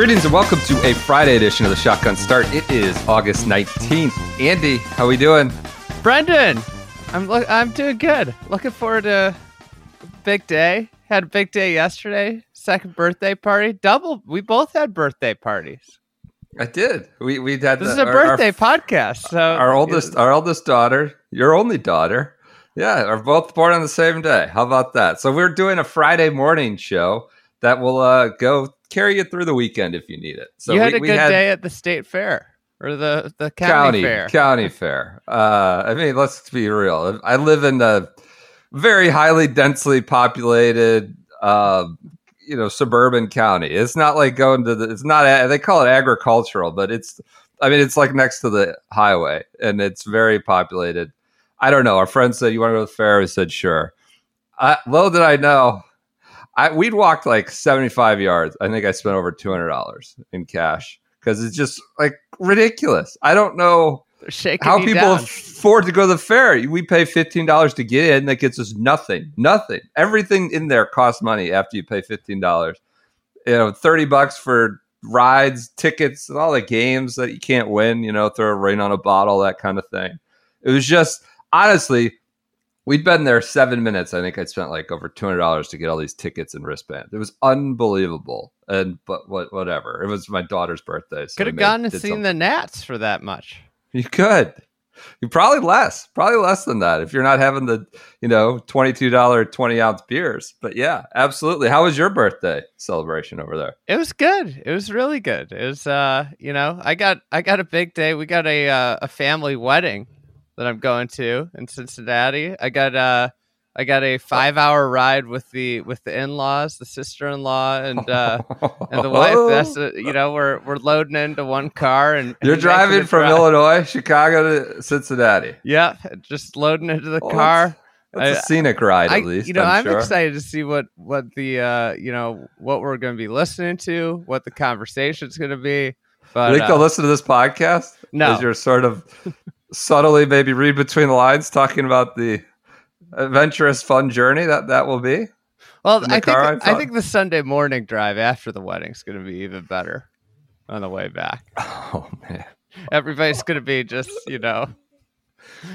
Greetings and welcome to a Friday edition of the Shotgun Start. It is August 19th. Andy, how are we doing? Brendan, I'm look, I'm doing good. Looking forward to a big day. Had a big day yesterday. Second birthday party. Double. We both had birthday parties. I did. We we had This the- is a our- our birthday f- podcast. So Our, oldest our oldest daughter, your only daughter, yeah, are both born on the same day. How about that? So we're doing a Friday morning show that will uh, go carry you through the weekend if you need it. So you had we, a good had day at the state fair or the the county, county fair. county fair. Uh, I mean, let's be real. I live in a very highly densely populated, uh, you know, suburban county. It's not like going to the. It's not. They call it agricultural, but it's. I mean, it's like next to the highway, and it's very populated. I don't know. Our friend said, "You want to go to the fair?" We said, "Sure." I, little did I know, I we'd walked like seventy five yards. I think I spent over two hundred dollars in cash because it's just like ridiculous. I don't know how people down. afford to go to the fair. We pay fifteen dollars to get in. That gets us nothing. Nothing. Everything in there costs money after you pay fifteen dollars. You know, thirty bucks for rides, tickets, and all the games that you can't win. You know, throw a rain on a bottle, that kind of thing. It was just honestly. We'd been there seven minutes. I think I'd spent like over two hundred dollars to get all these tickets and wristbands. It was unbelievable. And but what whatever. It was my daughter's birthday. So Could have gone and seen something. the Nats for that much. You could. You probably less, probably less than that if you're not having the, you know, twenty two dollar twenty ounce beers. But yeah, absolutely. How was your birthday celebration over there? It was good. It was really good. It was uh, you know, I got I got a big day. We got a uh, a family wedding that I'm going to in Cincinnati. I got uh I got a 5-hour ride with the with the in-laws, the sister-in-law and uh and the wife. That's uh, you know, we're we're loading into one car and You're and driving from drive. Illinois, Chicago to Cincinnati. Yeah, just loading into the Well, car. A scenic ride, I, at least. you know, I'm, I'm, sure. excited to see what what the uh, you know what we're going to be listening to, what the conversation's going to be. But You think uh, they'll listen to this podcast? No. As you're sort of subtly maybe read between the lines talking about the adventurous, fun journey that that will be. well, I think I think the Sunday morning drive after the wedding's going to be even better on the way back. Oh man. Everybody's going to be just you know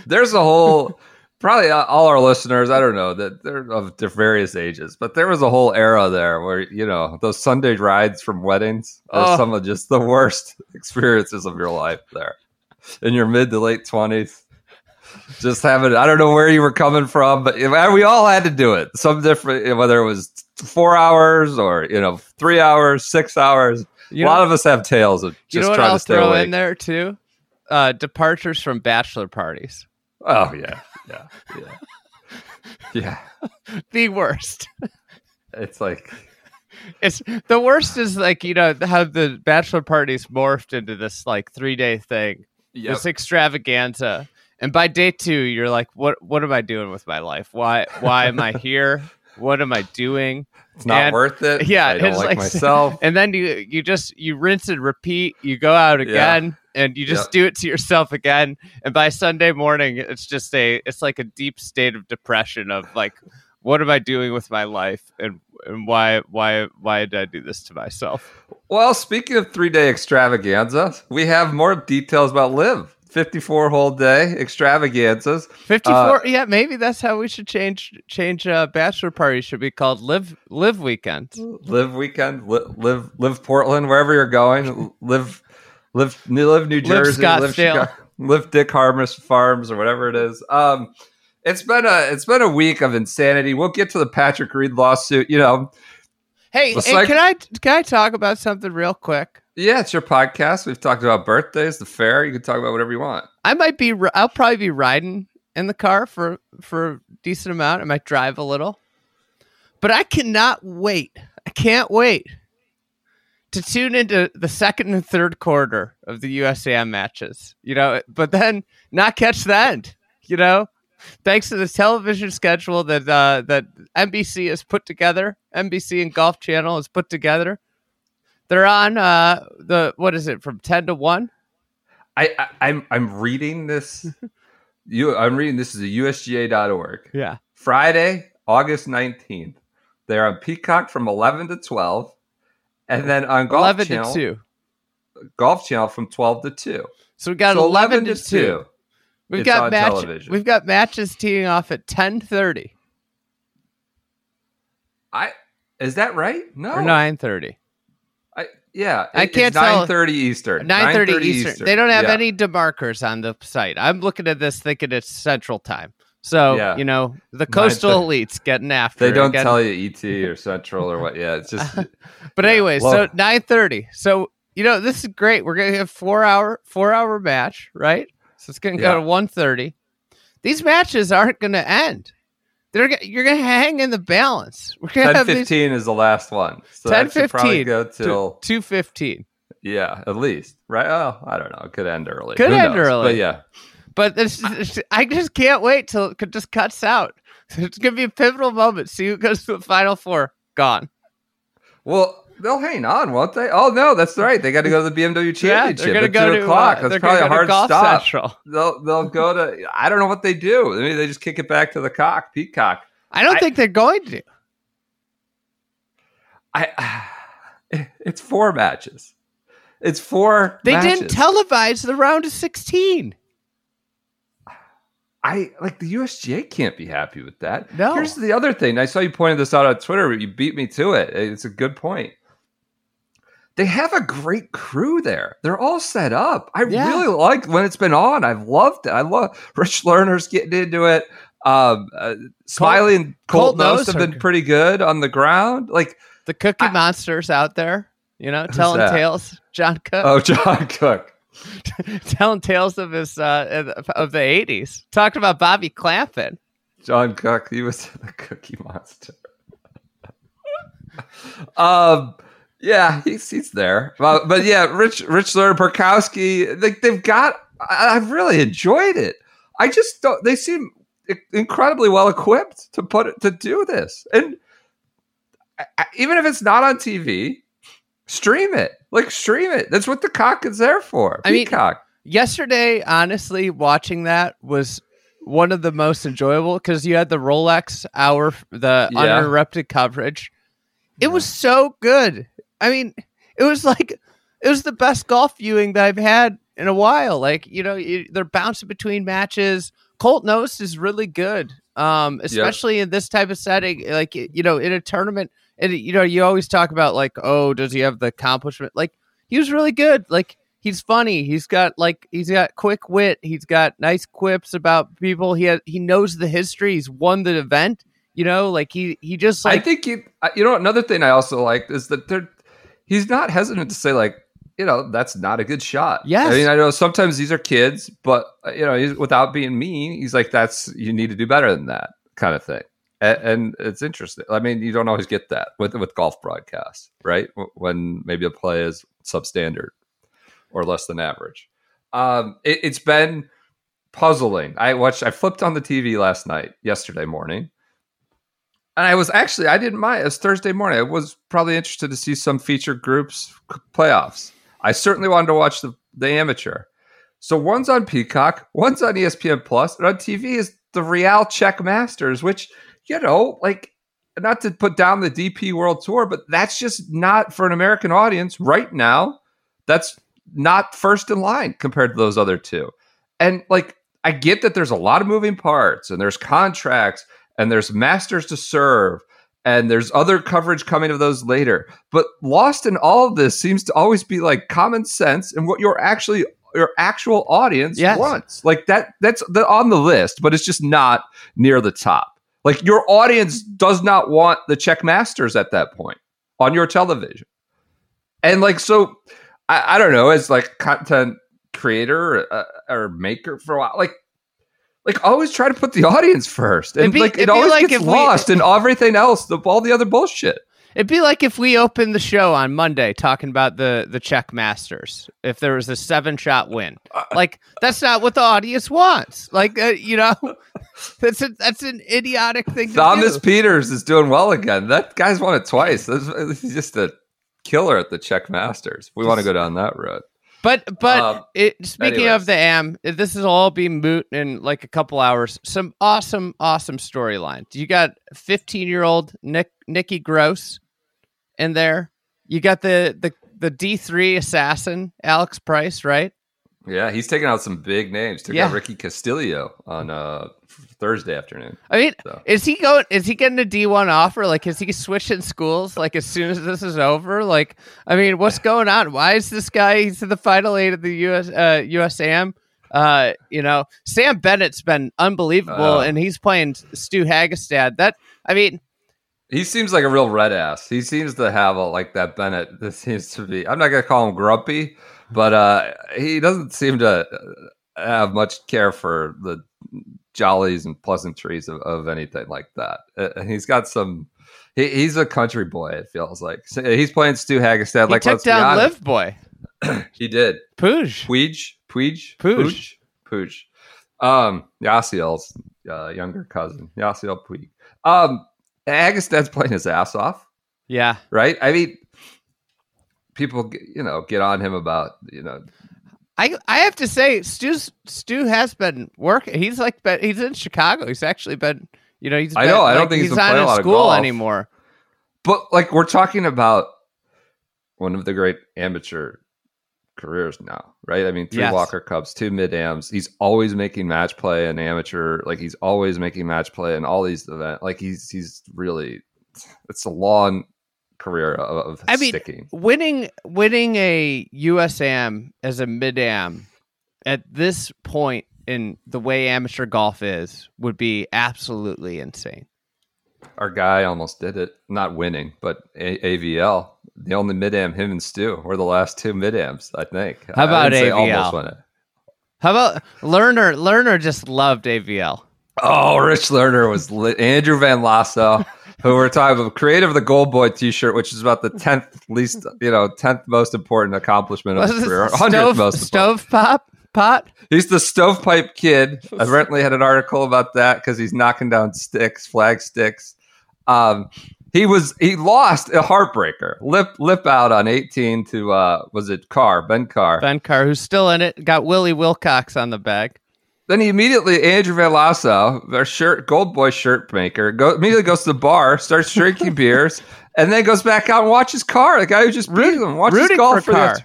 there's a whole probably all our listeners i don't know that they're of various ages but there was a whole era there where you know those sunday rides from weddings are Oh. some of just the worst experiences of your life there in your mid to late 20s just having i don't know where you were coming from but we all had to do it. Some different whether it was four hours or you know three hours six hours. You a lot of us have tales of you just know what trying I'll to stay throw awake. in there too. Uh, departures from bachelor parties. oh yeah. Yeah. Yeah. Yeah. The worst. it's like It's the worst is like you know how the bachelor parties morphed into this like three day thing, Yep. this extravaganza, and by day two you're like, what what am I doing with my life? Why why am I here? What am I doing? It's not And- worth it. yeah, I don't like, like- myself. And then you you just you rinse and repeat. You go out again. And you just do it to yourself again, and by Sunday morning, it's just a, it's like a deep state of depression of like, what am I doing with my life, and and why, why, why did I do this to myself? Well, speaking of three day extravaganza, we have more details about LIV. 54 whole day extravaganzas. 54 yeah maybe that's how we should change change uh bachelor party should be called live live weekend Live weekend, li- live live Portland, wherever you're going. Live live live New Jersey, live, Scottsdale. Chicago, live Dick Harmist Farms or whatever it is. Um, it's been a it's been a week of insanity. We'll get to the Patrick Reed lawsuit. You know, hey, hey like- can i can i talk about something real quick yeah, it's your podcast. We've talked about birthdays, the fair. You can talk about whatever you want. i might be i'll probably be riding in the car for for a decent amount. I might drive a little, but I cannot wait. I can't wait to tune into the second and third quarter of the USAM matches. You know, but then not catch the end. You know, thanks to the television schedule that uh, that NBC has put together, NBC and Golf Channel has put together. They're on uh, the what is it from ten to one? I, I I'm I'm reading this. you I'm reading this is a USGA.org. Yeah. Friday, August nineteenth. They're on Peacock from eleven to twelve, and then on Golf Eleven Channel, to two. Golf Channel from twelve to two. So we got so eleven, to two. We've It's got match- television. We've got matches teeing off at ten thirty I is that right? No, nine thirty. I, yeah, I can't Nine thirty Eastern. Nine thirty Eastern. They don't have Yeah. any demarkers on the site. I'm looking at this thinking it's Central Time. So Yeah. you know the coastal elites getting after. They don't getting- tell you ET or Central or what. Yeah, it's just But Yeah. anyway, so nine thirty. So you know this is great. We're gonna have four hour four hour match, right? So it's gonna go Yeah. to one thirty. These matches aren't gonna end. They're you're gonna hang in the balance. We're gonna ten have these fifteen is the last one. So 10 that should probably 15 go to till two fifteen. yeah, at least right. Oh, I don't know. It could end early. Could Who end knows? early. But yeah, But this, this- I just can't wait till it just cuts out. It's gonna be a pivotal moment. See who goes to the final four. Gone. well, they'll hang on, won't they? Oh no, that's right. They got to go to the BMW Yeah, Championship they're gonna at go two to o'clock. uh, That's they're probably a hard stop. Central. They'll they'll go to. I don't know what they do. Maybe they just kick it back to the cock, Peacock. I don't I- think they're going to. I. It's four matches. It's four. They matches. didn't televise the round of sixteen. I like the USGA can't be happy with that. No. Here's the other thing. I saw you pointed this out on Twitter. but You beat me to it. It's a good point. They have a great crew there. They're all set up. I Yeah. really like when it's been on. I've loved it. I love Rich Lerner's getting into it. Um, uh, Smylie and Colt Colt Knost have been good. pretty good on the ground. Like, The Cookie I- Monsters out there, you know, telling that? tales. John Cook oh, John Cook. telling tales of his uh of the eighties. Talked about Bobby Clampett. John Cook. He was the Cookie Monster. um, yeah, he's he's there. But, but yeah, Rich Rich Lerner, Perkowski, like they've got. I, I've really enjoyed it. I just don't. They seem incredibly well equipped to put it to do this, and even if it's not on TV, stream it. Like stream it. That's what the cock is there for. I mean. Yesterday, honestly, watching that was one of the most enjoyable because you had the Rolex hour, the Yeah. uninterrupted coverage. It was so good. I mean, it was like it was the best golf viewing that I've had in a while. Like you know, you, they're bouncing between matches. Colt Knost is really good, um, especially in this type of setting. Like you know, in a tournament, and you know, you always talk about like, oh, does he have the accomplishment? Like he was really good. Like he's funny. He's got like he's got quick wit. He's got nice quips about people. He had, he knows the history. He's won the event. You know, like he he just I think you, you know, another thing I also like is that they're, he's not hesitant to say like, you know, that's not a good shot. Yes. I mean, I know sometimes these are kids, but uh, you know, he's, without being mean, he's like, that's you need to do better than that kind of thing. And, and it's interesting. I mean, you don't always get that with with golf broadcasts, right? When maybe a play is substandard or less than average. Um, it, it's been puzzling. I watched. I flipped on the TV last night, yesterday morning, and I was actually I didn't mind. It was Thursday morning. I was probably interested to see some feature groups playoffs. I certainly wanted to watch the the amateur. So one's on Peacock, one's on ESPN Plus, and on TV is the Real Czech Masters, which you know, like not to put down the DP World Tour, but that's just not for an American audience right now. That's not first in line compared to those other two. And like, I get that there's a lot of moving parts and there's contracts and there's masters to serve and there's other coverage coming of those later. But lost in all of this seems to always be like common sense and what your actually your actual audience Yes. wants. Like that that's the, on the list, but it's just not near the top. Like your audience does not want the Czech Masters at that point on your television. And like so I, I don't know, as like content creator or, uh, or maker for a while, like like always try to put the audience first, and be- like it always like gets we- lost in everything else, the, all the other bullshit. It'd be like if we opened the show on Monday talking about the the Czech Masters. If there was a seven shot win, like that's not what the audience wants. Like uh, you know, that's a, that's an idiotic thing. Thomas to do. Pieters is doing well again. That guy's won it twice. That's, he's just a killer at the Czech Masters. We want to go down that road. But but Um, it, speaking anyways. of the AM, this will all be moot in like a couple hours. Some awesome awesome storyline. You got 15 year old Nick Nikki Gross in there. You got the the the D3 assassin Alex Price, right? Yeah, he's taking out some big names. Took Yeah. out Ricky Castillo on uh, Thursday afternoon. I mean, So. is he going? Is he getting a D one offer? Like, is he switching schools? Like, as soon as this is over? Like, I mean, what's going on? Why is this guy? He's in the final eight of the US uh, USAM. Uh, you know, Sam Bennett's been unbelievable, Uh. and he's playing Stu Hagestad. That I mean, He seems like a real red ass. He seems to have a like that Bennett. This seems to be. I'm not gonna call him grumpy, but uh, he doesn't seem to have much care for the jollies and pleasantries of, of anything like that. Uh, And he's got some. He, he's a country boy. It feels like so he's playing Stu Hagestad. he Like took down. Live Boy He did. Pooge. Puig, Puig, Puig. Puig. Um, Yasiel's uh, younger cousin, Yasiel Puig. Um, Hagestad's playing his ass off, Yeah, right? I mean, people, you know, get on him about, you know, I I have to say, Stu's Stu has been working. He's like, been, he's in Chicago. He's actually been, you know, he's. I been- know, I don't like, think he's he's not in a lot of school golf. anymore. but like we're talking about one of the great amateur careers now, right? I mean, three Yes. Walker Cups, two mid ams. He's always making match play and amateur. Like he's always making match play in all these events. Like he's he's really it's a long career of, I mean, sticking. winning winning a USAM as a mid am at this point in the way amateur golf is would be absolutely insane. Our guy almost did it, not winning, but a- AVL. The only mid am him and Stu were the last two mid ams, I think. How about AVL? Almost won it. How about Lerner? Lerner just loved AVL. Oh, Rich Lerner was lit. Andrew Van Lasso, who we're talking about, creator of the Gold Boy T-shirt, which is about the tenth least, you know, tenth most important accomplishment of his career, hundredth stove, most. important. stove pop pot? He's the stovepipe kid. I recently had an article about that because he's knocking down sticks, flag sticks. Um, he was he lost a heartbreaker, lip lip out on eighteen to uh was it Carr Ben Carr. Ben Carr, who's still in it, got Willie Wilcox on the bag. Then he immediately Andrew Van Lasso, our shirt gold boy shirt maker, go immediately goes to the bar, starts drinking beers, and then goes back out and watches Carr, the guy who just beat him, watches golf for the- Carr.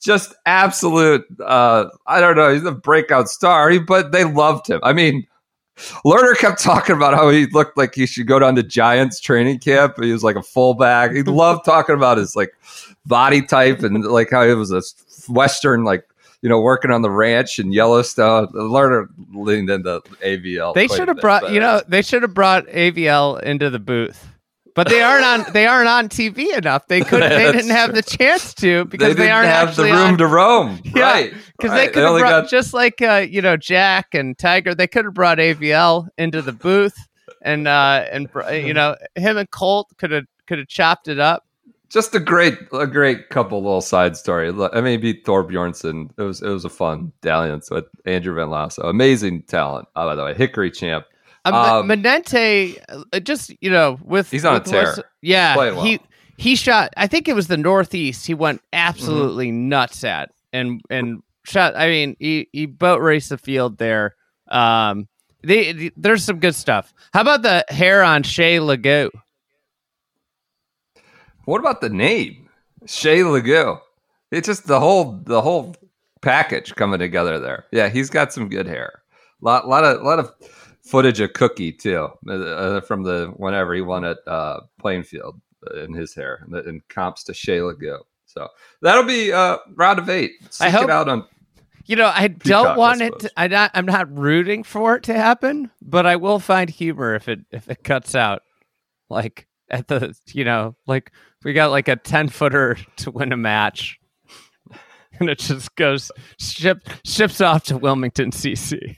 just absolute. uh I don't know, he's a breakout star, he- but they loved him. I mean. Lerner kept talking about how he looked like he should go down to Giants training camp. He was like a fullback. He loved talking about his like body type and like how he was a Western like you know, working on the ranch in Yellowstone. Lerner leaned into AVL. They should have brought, better. you know, they should have brought AVL into the booth, but they aren't on. They aren't on TV enough. They couldn't. They didn't have the chance to because they they, didn't aren't have the room on. to roam. Yeah, right. because right. they could have brought got just like uh, you know Jack and Tiger. They could have brought AVL into the booth, and uh, and you know him and Colt could have could have chopped it up. Just a great, a great couple little side story. I mean, beat Thor Bjornsson. It was, it was a fun dalliance with Andrew Van Lasso. Amazing talent, oh, by the way. Hickory champ. Um, Um, Menente, uh, just you know, with He's on a with what's- tear. Yeah, well. he he shot. I think it was the Northeast. He went absolutely Mm-hmm. nuts at and and shot. I mean, he he boat raced the field there. Um, they, they- there's some good stuff. How about the hair on Shea Legault? What about the name? Shea Legault. It's just the whole, the whole package coming together there. Yeah, he's got some good hair. Lot, lot of, lot of footage of Cookie too uh, uh, from the whenever he won at uh, Plainfield uh, in his hair and, and comps to Shea Legault. So that'll be uh, round of eight. Seek I hope- it out on You know, I Peacock, don't I want it. suppose. To, I not, I'm not rooting for it to happen, but I will find humor if it if it cuts out, like at the you know, like we got like a ten footer to win a match, and it just goes ship ships off to Wilmington, CC.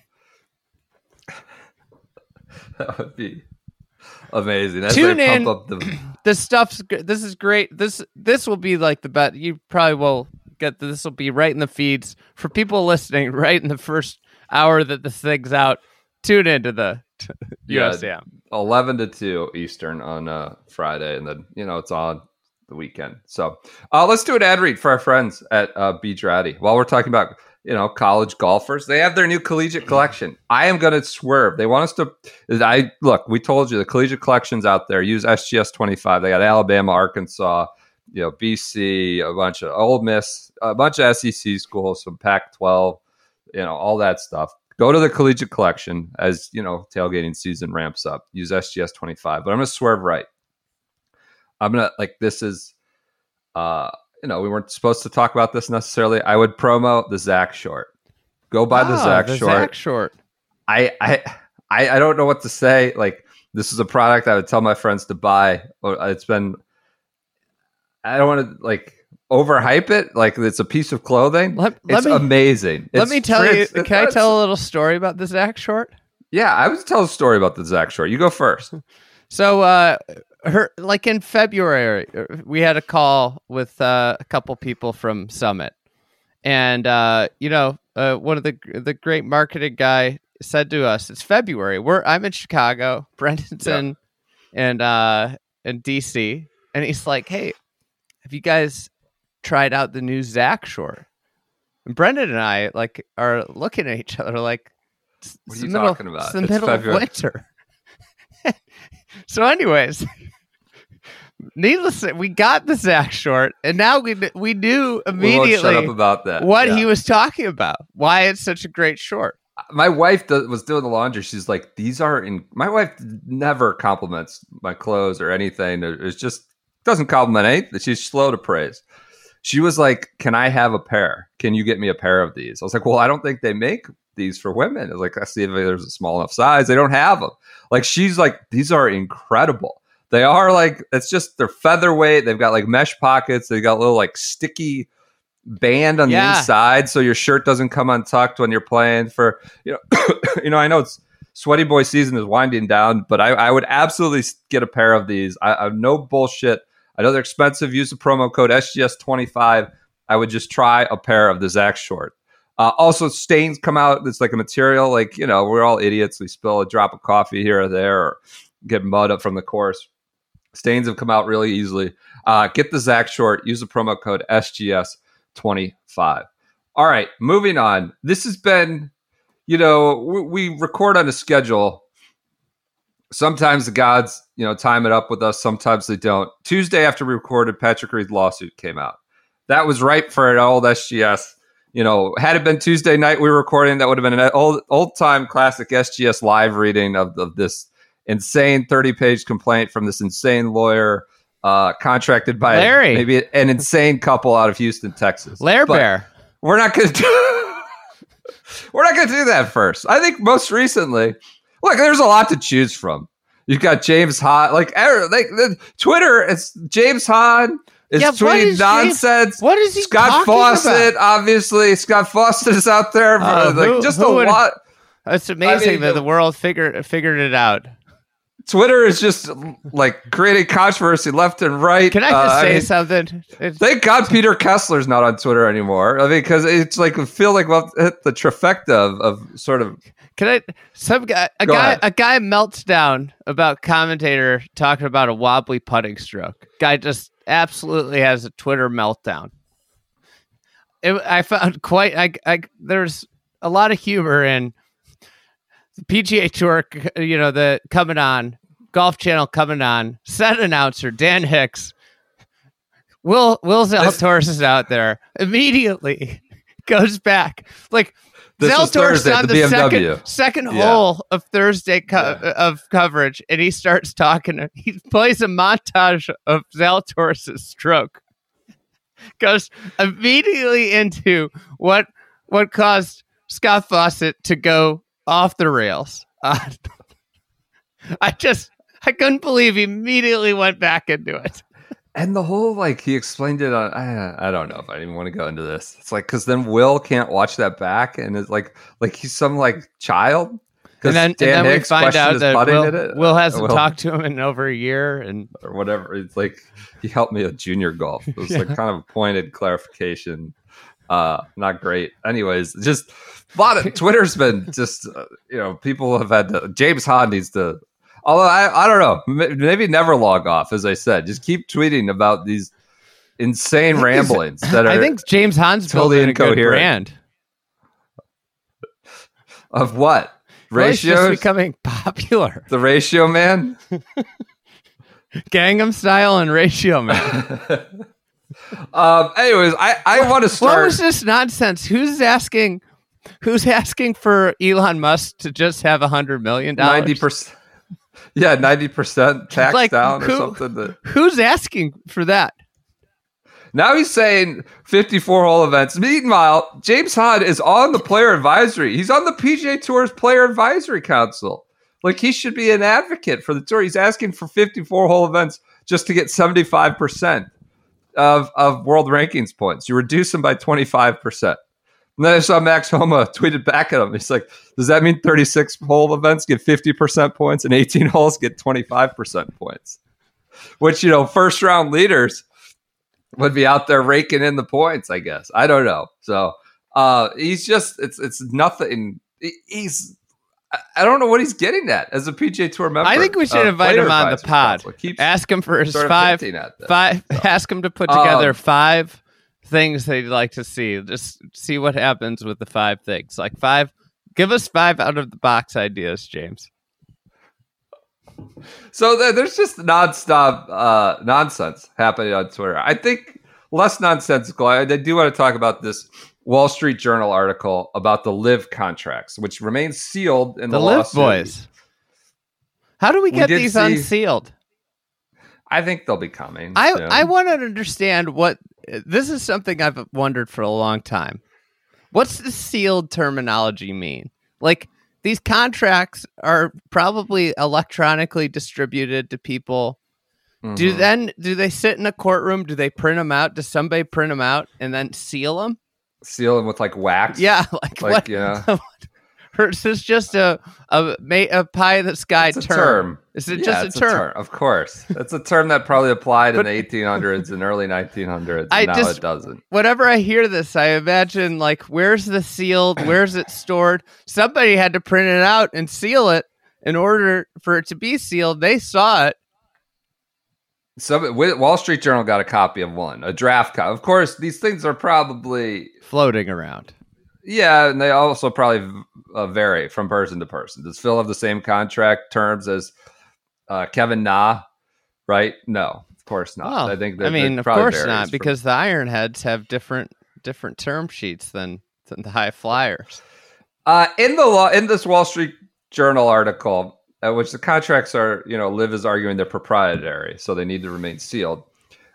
that would be amazing. As Tune in. up the this stuff's this is great. This this will be like the bet. You probably will get this will be right in the feeds for people listening. Right in the first hour that this thing's out, tune into the Yeah. USAM. 11 to 2 Eastern on uh, Friday, and then you know it's on the weekend. So uh, let's do an ad read for our friends at uh, Beach Ratty. While we're talking about you know college golfers, they have their new collegiate collection. I am going to swerve. They want us to. I look. We told you the collegiate collections out there. Use SGS twenty five. They got Alabama, Arkansas, you know BC, a bunch of Ole Miss, a bunch of SEC schools, some Pac twelve, you know all that stuff go to the collegiate collection as you know tailgating season ramps up use sgs 25 but i'm gonna swerve right i'm gonna like this is uh you know we weren't supposed to talk about this necessarily i would promo the zach short go buy the Ah, zach the short Zach short. I, I I I don't know what to say. Like this is a product I would tell my friends to buy. It's been I don't want to like overhype it. Like it's a piece of clothing. Let- let it's me- amazing. Let It's me tell you. it- Can I tell a little story about the Zach short? Yeah, I would tell a story about the Zach short. You go first. So, uh, her like in February, uh, we had a call with uh, a couple people from Summit, and uh, you know, uh, one of the the great marketing guy said to us, "It's February. We're I'm in Chicago, Brendan's Yeah. in, and uh, in DC, and he's like, hey, have you guys tried out the new Zach short?" And Brendan and I like are looking at each other like, What are you middle- talking about? It's the It's middle February." of winter. so, anyways, needless, to say, we got the Zach short, and now we we knew We immediately up about that. what Yeah. he was talking about, why it's such a great short. my wife does, was doing the laundry. She's like, "These are in." My wife never compliments my clothes or anything. It's just doesn't compliment anything. She's slow to praise. She was like, "Can I have a pair? Can you get me a pair of these?" I was like, "Well, I don't think they make these for women." I was like, "I see if there's a small enough size. They don't have them." Like she's like, "These are incredible." They are like it's just they're featherweight. They've got like mesh pockets. They've got little like sticky band on Yeah. the inside so your shirt doesn't come untucked when you're playing for you know you know i know it's sweaty boy season is winding down but i, I would absolutely get a pair of these. I, I no bullshit. I know they're expensive. Use the promo code sgs25 i would just try a pair of the zach short. Uh, also stains come out. It's like a material like you know we're all idiots. We spill a drop of coffee here or there or get mud up from the course stains have come out really easily uh, get the zach short use the promo code sgs 25. All right, moving on. This has been, you know, we, we record on a schedule. Sometimes the gods, you know, time it up with us. Sometimes they don't. Tuesday after we recorded, Patrick Reed's lawsuit came out. That was right for an old SGS. You know, had it been Tuesday night we were recording, that would have been an old old time classic SGS live reading of, of this insane 30 page complaint from this insane lawyer uh, contracted by Larry. maybe an insane couple out of Houston, Texas. Lair But Bear. We're not going to do. we're not going to do that first. I think most recently, look, there's a lot to choose from. You've got James Hahn, like, er- like the, Twitter. It's James Hahn is Yeah, tweeting is James- nonsense. What is he Scott Fawcett, about? obviously, Scott Fawcett is out there. Uh, like, who- just who a would- lot. It's amazing mean, that the- the world figured figured it out. Twitter is just like creating controversy left and right. Can I just Uh, say mean, something? It's- Thank God Peter Kessler's not on Twitter anymore. I mean, because it's like I feel like well, hit the trifecta of, of sort of Can I? Some guy, a Go guy, ahead. a guy melts down about commentator talking about a wobbly putting stroke. Guy just absolutely has a Twitter meltdown. It, I found quite. I, I there's a lot of humor in PGA Tour. You know, the coming on Golf Channel coming on. Set announcer Dan Hicks. Will Will Zalatoris is out there immediately. Goes back like This Zalatoris on the the, second second Yeah. hole of Thursday co- Yeah. of coverage, and he starts talking. He plays a montage of Zalatoris' stroke. Goes immediately into what what caused Scott Fawcett to go off the rails. Uh, I just I couldn't believe he immediately went back into it. and the whole like he explained it on. I, I don't know if I even want to go into this. It's like because then Will can't watch that back, and it's like like he's some like child. and then, and Dan then we find out that Will. Will hasn't Will- talked to him in over a year, and or whatever. It's like he helped me at junior golf. It was like kind of a pointed clarification. Uh, not great. Anyways, just a lot of Twitter's been just uh, you know people have had to, James Hahn needs to. Although I I don't know m- maybe never log off as I said. Just keep tweeting about these insane ramblings that are I think James Hahn's totally building a good incoherent. brand. of what Well, he's ratios. becoming popular. the ratio man. Gangnam Style and Ratio Man. Um. Anyways, I I want to what start. was this nonsense? Who's asking? Who's asking for Elon Musk to just have a hundred million dollars? Ninety percent. Yeah, ninety percent tax Like, down or who- something. That, Who's asking for that? now he's saying fifty-four hole events. Meanwhile, James Hahn is on the player advisory. He's on the PGA Tour's player advisory council. Like he should be an advocate for the tour. He's asking for fifty-four hole events just to get seventy-five percent of of world rankings points. You reduce them by twenty-five percent. And then I saw Max Homa tweeted back at him. He's like, "Does that mean 36 hole events get 50% points and 18 holes get 25% points?" Which you know, first round leaders would be out there raking in the points. I guess I don't know. So uh, he's just it's it's nothing. He's I- don't know what he's getting at as a PGA Tour member. I think we should uh, invite him on the pod. Ask him for his five, five. Ask him to put Um, together five things they'd like to see. Just see what happens with the five things. Like five. Give us five out of the box ideas, James. So there's just nonstop uh, nonsense happening on Twitter. I think less nonsensical. I, I do want to talk about this Wall Street Journal article about the LIV contracts, which remain sealed in the, The LIV. Boys. How do we We get did these see- unsealed? I think they'll be coming. I soon. I want to understand what this is something I've wondered for a long time. What's the sealed terminology mean? Like these contracts are probably electronically distributed to people. Do Mhm. then do they sit in a courtroom? Do they print them out? Does somebody print them out and then seal them? Seal them with like wax. Yeah, like, like what? know, is this just a a, a pie in the sky a term? term. Is it Yeah, just it's a term? Of course, it's a term that probably applied in the 1800s and early 1900s. I now just- it doesn't. whenever I hear this, I imagine like, where's the sealed? Where's it stored? Somebody had to print it out and seal it in order for it to be sealed. They saw it. So Wall Street Journal got a copy of one, a draft copy. Of course, these things are probably floating around. Yeah, and they also probably uh, vary from person to person. Does Phil have the same contract terms as uh, Kevin Na? Right? No, of course not. Well, I think that I mean, of course not, from- because the Ironheads have different different term sheets than than the HyFlyers. uh, in the law in this Wall Street Journal article, uh, which the contracts are, you know, Liv is arguing they're proprietary, so they need to remain sealed.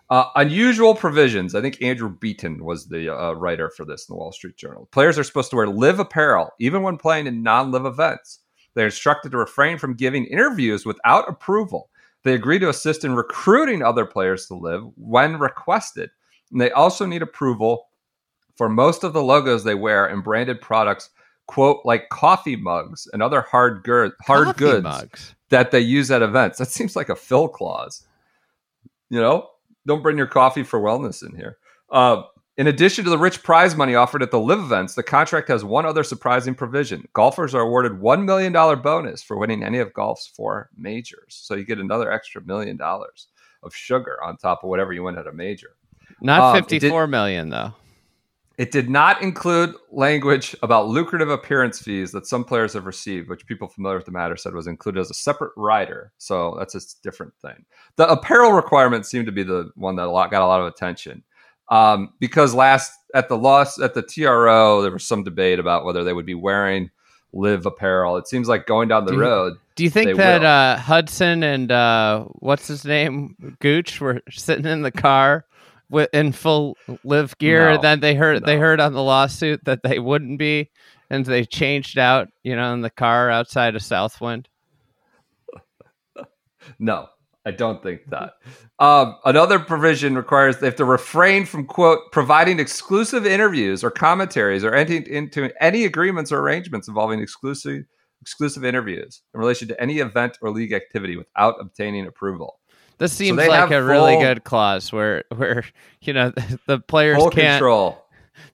Uh, unusual provisions. I think Andrew Beaton was the uh, writer for this in the Wall Street Journal. Players are supposed to wear LIV apparel even when playing in non-LIV events. They're instructed to refrain from giving interviews without approval. They agree to assist in recruiting other players to LIV when requested. And they also need approval for most of the logos they wear and branded products, quote, like coffee mugs and other hard, good, hard Coffee goods mugs. that they use at events. That seems like a fill clause. You know, don't bring your coffee for wellness in here. Uh, in addition to the rich prize money offered at the LIV events, the contract has one other surprising provision. Golfers are awarded $1 million bonus for winning any of golf's four majors. So you get another extra million dollars of sugar on top of whatever you win at a major. Not Um, it did- million though. It did not include language about lucrative appearance fees that some players have received, which people familiar with the matter said was included as a separate rider. So that's a different thing. The apparel requirement seemed to be the one that a lot got a lot of attention um, because last at the loss at the TRO there was some debate about whether they would be wearing LIV apparel. It seems like going down the Do you- road. Do you think that uh, Hudson and uh, what's his name, Gooch, were sitting in the car with in full LIV gear? No. and then they heard they heard on the lawsuit that they wouldn't be, and they changed out, you know, in the car outside of Southwind. No, I don't think that. Um, another provision requires they have to refrain from quote providing exclusive interviews or commentaries or entering into any agreements or arrangements involving exclusive exclusive interviews in relation to any event or league activity without obtaining approval. This seems they like a really good clause where where you know the, the players can't control.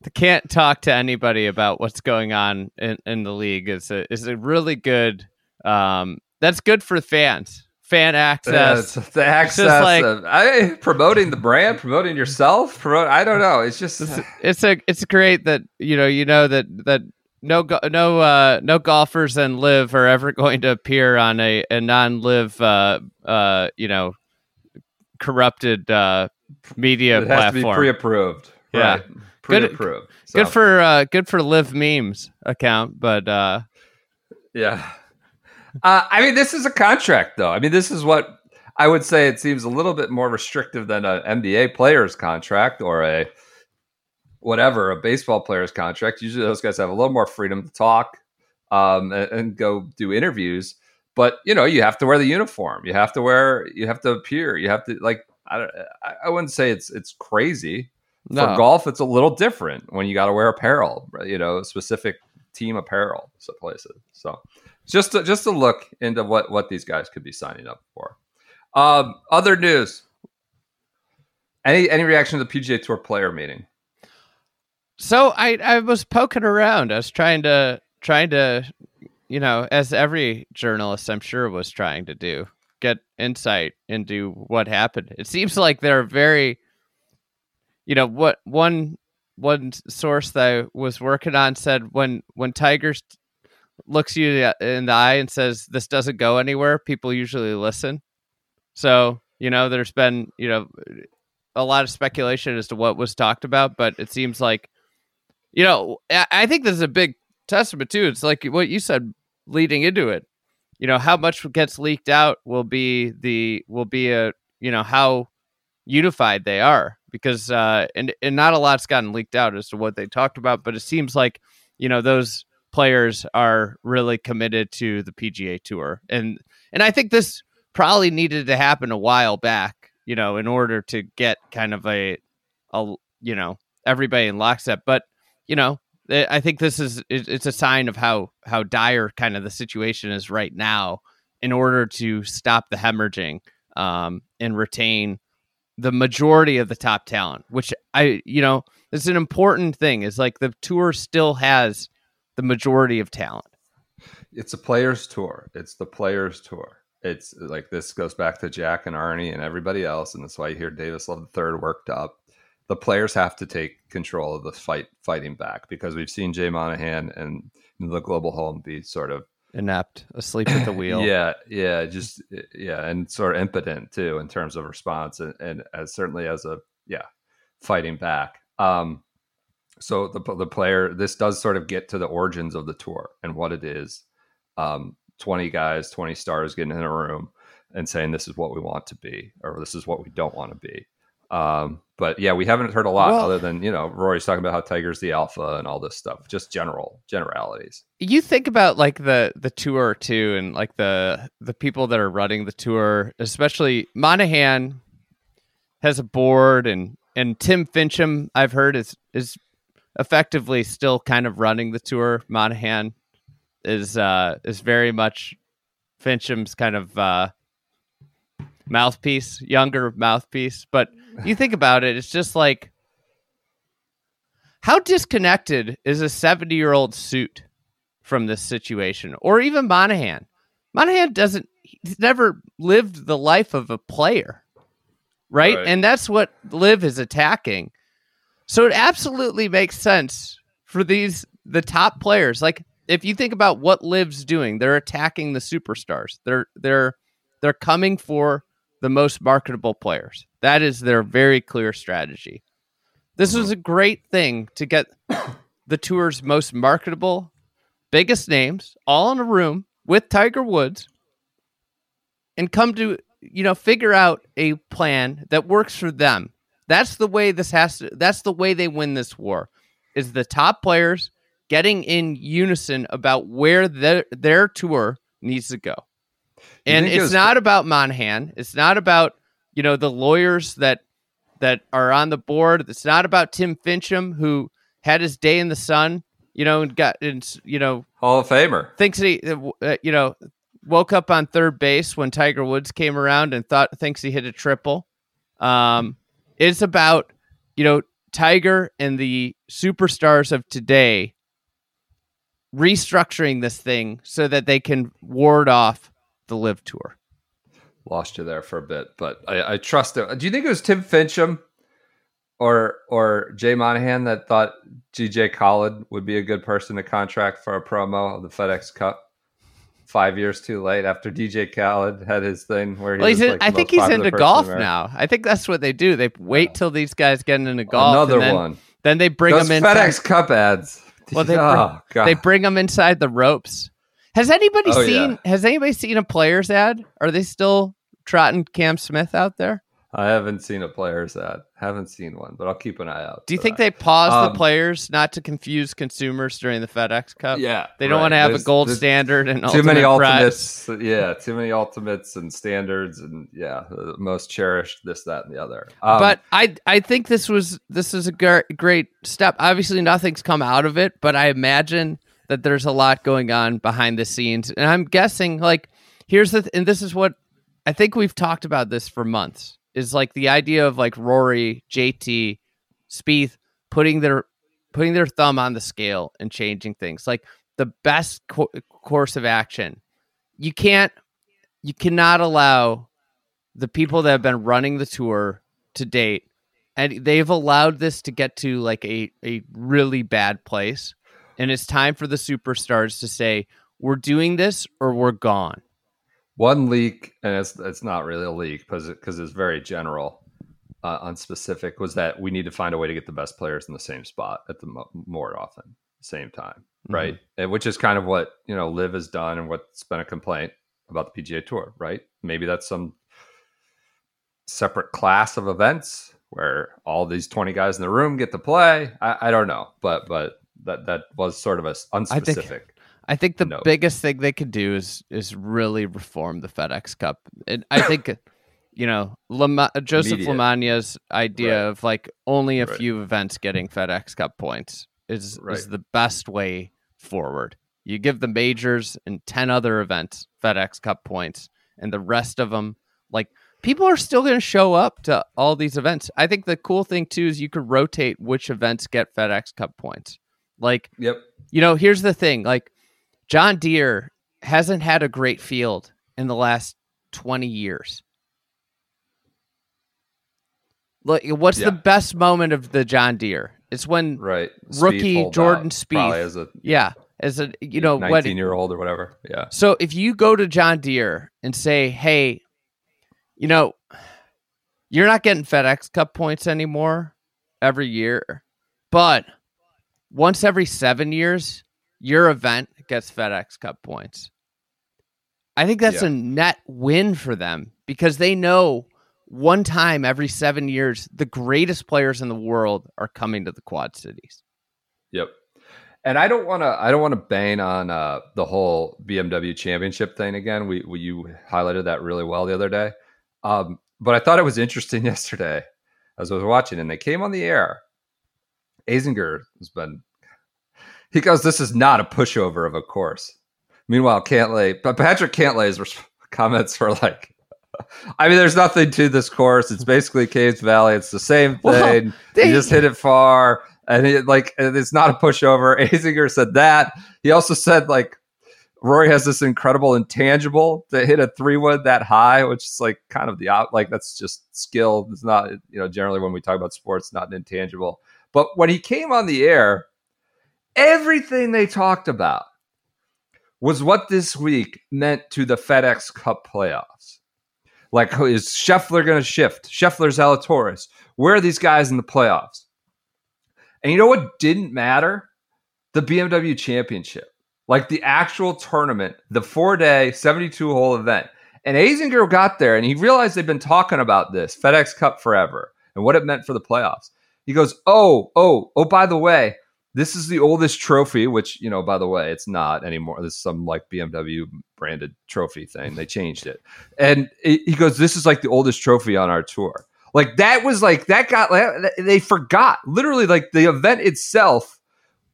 they can't talk to anybody about what's going on in, in the league. Is a is a really good. Um, that's good for fans. Fan access. it's the access like- of I, promoting the brand, promoting yourself. Promote. I don't know. It's just it's a it's great that you know you know that that no no uh no golfers and LIV are ever going to appear on a, a non LIV uh uh you know corrupted uh media it has to be pre-approved. Yeah. Right. Good- Pre-approved. good So, for uh good for LIV memes account, but uh yeah. Uh, I mean, this is a contract, though. I mean, this is what I would say. It seems a little bit more restrictive than an NBA player's contract or a whatever a baseball player's contract. Usually, those guys have a little more freedom to talk um, and, and go do interviews. But you know, you have to wear the uniform. You have to wear. You have to appear. You have to like. I don't. I, wouldn't say it's it's crazy. no. For golf, it's a little different when you got to wear apparel, you know, specific team apparel, so places. So just to, just to look into what what these guys could be signing up for. Um, other news. Any any reaction to the PGA Tour player meeting? So I I was poking around. I was trying to trying to you know, as every journalist I'm sure was trying to do, get insight into what happened. It seems like they're very you know, what one one source that I was working on said when when Tigers looks you in the eye and says this doesn't go anywhere, people usually listen. So, you know, there's been, you know, a lot of speculation as to what was talked about, but it seems like you know, I I think this is a big testament too. It's like what you said leading into it. You know, how much gets leaked out will be the will be a you know how unified they are because uh and and not a lot's gotten leaked out as to what they talked about, but it seems like you know those players are really committed to the PGA Tour and and I think this probably needed to happen a while back, you know, in order to get kind of a a you know everybody in lockstep, but you know, I I think this is it's a sign of how how dire kind of the situation is right now. In order to stop the hemorrhaging um, and retain the majority of the top talent, which I you know it's an important thing. Is like the tour still has the majority of talent. It's a players tour. It's the players tour. It's like this goes back to Jack and Arnie and everybody else, and that's why you hear Davis Love the third worked up. The players have to take control of the fight, fighting back, because we've seen Jay Monahan and the global home be sort of Inept, asleep at the wheel. Yeah, yeah, just yeah, and sort of impotent too in terms of response, and, and as certainly as a yeah, fighting back. Um, so the the player, this does sort of get to the origins of the tour and what it is. Um, twenty guys, twenty stars getting in a room and saying this is what we want to be, or this is what we don't want to be. Um, but yeah, we haven't heard a lot Well- other than you know Rory's talking about how Tiger's the alpha and all this stuff, just general generalities. you think about like the the tour too and like the the people that are running the tour especially monahan has a board and and tim finchem i've heard is is effectively still kind of running the tour monahan is uh is very much finchem's kind of uh mouthpiece younger mouthpiece but you think about it it's just like how disconnected is a 70 year old suit from this situation or even Monahan. Monahan doesn't he's never lived the life of a player. Right? Right. And that's what Liv is attacking. So it absolutely makes sense for these the top players. Like if you think about what Liv's doing, they're attacking the superstars. They're they're they're coming for the most marketable players. That is their very clear strategy. This was a great thing to get the tour's most marketable, biggest names all in a room with Tiger Woods and come to, you know, figure out a plan that works for them. That's the way this has to that's the way they win this war. Is the top players getting in unison about where their their tour needs to go. And think it it's not about Monahan. It's not about, you know, the lawyers that that are on the board. It's not about Tim Finchem who had his day in the sun You know, and got and you know Hall of Famer. thinks he, uh, you know, woke up on third base when Tiger Woods came around and thought thinks he hit a triple. Um, it's about you know Tiger and the superstars of today restructuring this thing so that they can ward off the LIV tour. Lost you there for a bit, but I, I trust it. Do you think it was Tim Finchem or or Jay Monahan that thought DJ Khaled would be a good person to contract for a promo of the FedEx Cup? Five years too late after DJ Khaled had his thing where he Well, was he's in, like I think he's into person in golf now. I think that's what they do. They wait till these guys get into golf. Another and then, one. Then they bring Those them in. FedEx Cup ads. Well, they oh. They bring them inside the ropes. Has anybody Oh, seen? yeah. Has anybody seen a player's ad? Are they still trotting Cam Smith out there? I haven't seen a player's ad. Haven't seen one, but I'll keep an eye out. Do you think that. they pause Um, the players not to confuse consumers during the FedEx Cup? Yeah, they don't right. want to have There's- a gold standard and too many prize. ultimates. Yeah, too many ultimates and standards, and yeah, the most cherished. This, that, and the other. Um, but I I think this was this is a gr- great step. Obviously, nothing's come out of it, but I imagine that there's a lot going on behind the scenes, and I'm guessing like here's the th- and this is what I think we've talked about this for months is like the idea of like Rory, JT, Spieth putting their putting their thumb on the scale and changing things. Like the best co- course of action. You can't you cannot allow the people that have been running the tour to date and they've allowed this to get to like a, a really bad place and it's time for the superstars to say we're doing this or we're gone one leak, and it's it's not really a leak because because it's very general, uh, unspecific. Was that we need to find a way to get the best players in the same spot at the mo- more often, same time, right? And which is kind of what you know LIV has done, and what's been a complaint about the PGA Tour, right? Maybe that's some separate class of events where all these 20 guys in the room get to play. I, I don't know, but but that that was sort of a s- think- unspecific. i think the No. biggest thing they could do is is really reform the fedex cup and i think you know Lama- uh, joseph Immediate. lamagna's idea Right. of like only a Right. few events getting fedex cup points is Right. is the best way forward you give the majors and 10 other events fedex cup points and the rest of them like people are still going to show up to all these events i think the cool thing too is you could rotate which events get fedex cup points like Yep. you know here's the thing like john deere hasn't had a great field in the last 20 years like what's Yeah. the best moment of the john deere it's when Right. Rookie Jordan Spieth. as a yeah as a you know what 19 year old or whatever. Yeah. So if you go to John Deere and say, "Hey, you know, you're not getting FedEx Cup points anymore every year, but once every 7 years, your event gets FedEx Cup points." I think that's Yeah. a net win for them because they know one time every 7 years the greatest players in the world are coming to the Quad Cities. Yep. And I don't want to. I don't want to bang on uh, the whole BMW Championship thing again. We, we you highlighted that really well the other day. Um, but I thought it was interesting yesterday as I was watching, and they came on the air. Azinger has been. He goes, "This is not a pushover of a course." Meanwhile, Cantlay, but Patrick Cantlay's comments were like, "I mean, there's nothing to this course. It's basically Caves Valley. It's the same Well, thing. they- you just hit it far." and it like it's not a pushover. Azinger said that. He also said like Rory has this incredible intangible to hit a three wood that high, which is like kind of the out like that's just skill. It's not you know generally when we talk about sports, not an intangible. But when he came on the air, everything they talked about was what this week meant to the FedEx Cup playoffs. Like, is Scheffler going to shift? Scheffler, Zalatoris. Where are these guys in the playoffs? And you know what didn't matter? The BMW Championship, like the actual tournament, the four day, 72 hole event. And Azinger got there and he realized they've been talking about this FedEx Cup forever and what it meant for the playoffs. He goes, Oh, oh, oh, by the way, this is the oldest trophy, which, you know, by the way, it's not anymore. This is some like BMW branded trophy thing. They changed it. And he goes, This is like the oldest trophy on our tour. Like that was like that got they forgot literally like the event itself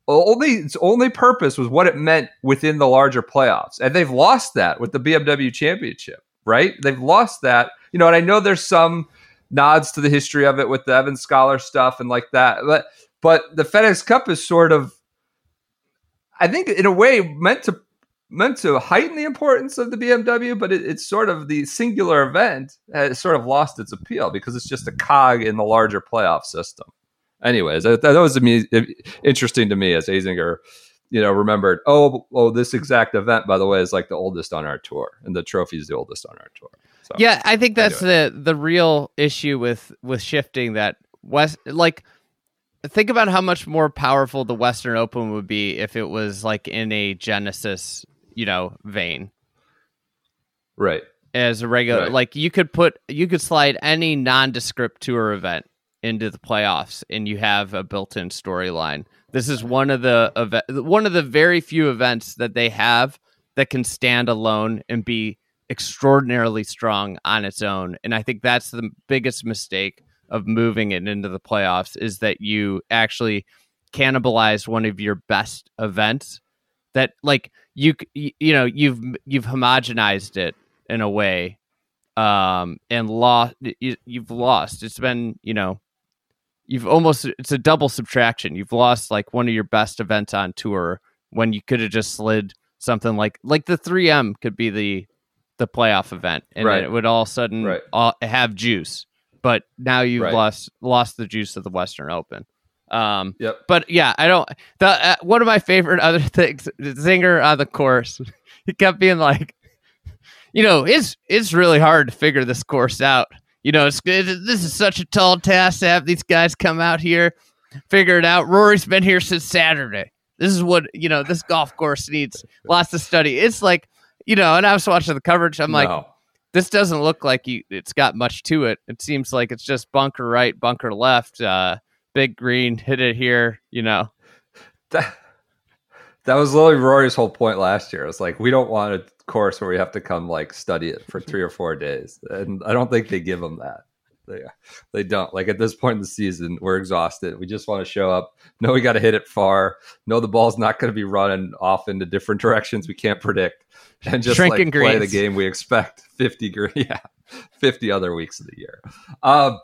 only its only purpose was what it meant within the larger playoffs, and they've lost that with the BMW Championship. Right? They've lost that. You know, and I know there's some nods to the history of it with the Evans Scholar stuff and like that, but but the FedEx Cup is sort of, I think, in a way, meant to meant to heighten the importance of the BMW, but it, it's sort of the singular event has sort of lost its appeal because it's just a cog in the larger playoff system. Anyways, that, that was interesting to me as Azinger, you know, remembered. Oh, oh, this exact event, by the way, is like the oldest on our tour, and the trophy is the oldest on our tour. So, Yeah, I think that's the the real issue with with shifting that west like think about how much more powerful the Western Open would be if it was like in a Genesis, you know, vein right. as a regular Right. like you could put you could slide any nondescript tour event into the playoffs and you have a built-in storyline. This is one of the eve- one of the very few events that they have that can stand alone and be extraordinarily strong on its own. And I think that's the biggest mistake of moving it into the playoffs is that you actually cannibalize one of your best events that like you you know you've you've homogenized it in a way um and lost you, you've lost it's been you know you've almost it's a double subtraction you've lost like one of your best events on tour when you could have just slid something like like the 3m could be the the playoff event and Right. it would all of a sudden Right. all, have juice but now you've Right. lost lost the juice of the western open um Yep. but yeah, I don't. The uh, one of my favorite other things, Zinger on the course, he kept being like, you know, it's it's really hard to figure this course out. You know, it's it, this is such a tall task to have these guys come out here, figure it out. Rory's been here since Saturday. This is what you know. This golf course needs lots of study. It's like you know, and I was watching the coverage. I'm like, this doesn't look like you, it's got much to it. It seems like it's just bunker right, bunker left, uh, big green, hit it here. You know, that, that was literally Rory's whole point last year. It's like we don't want a course where we have to come like study it for three or four days, and I don't think they give them that. They they don't. Like at this point in the season, we're exhausted. We just want to show up. Know we got to hit it far. Know the ball's not going to be running off into different directions we can't predict, and just Shrinking like play the game we expect. Fifty yeah, fifty other weeks of the year. Um,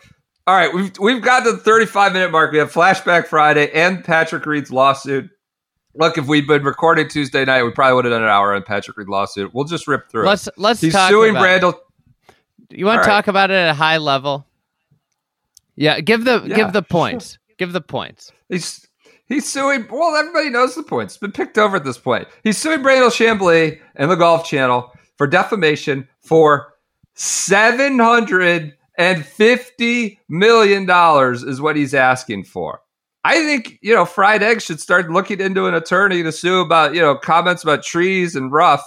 all right, we've we've got to the 35 minute mark. We have Flashback Friday and Patrick Reed's lawsuit. Look, if we'd been recording Tuesday night, we probably would have done an hour on Patrick Reed lawsuit. We'll just rip through let's it. let's He's talk suing about it. Brandel. You want All to right. talk about it at a high level? Yeah, give the Yeah, give the sure. points. Give the points. He's he's suing. Well, everybody knows the points. It's been picked over at this point. He's suing Brandel Chamblee and the Golf Channel for defamation for seven hundred and fifty million dollars is what he's asking for. I think you know fried eggs should start looking into an attorney to sue about you know comments about trees and rough.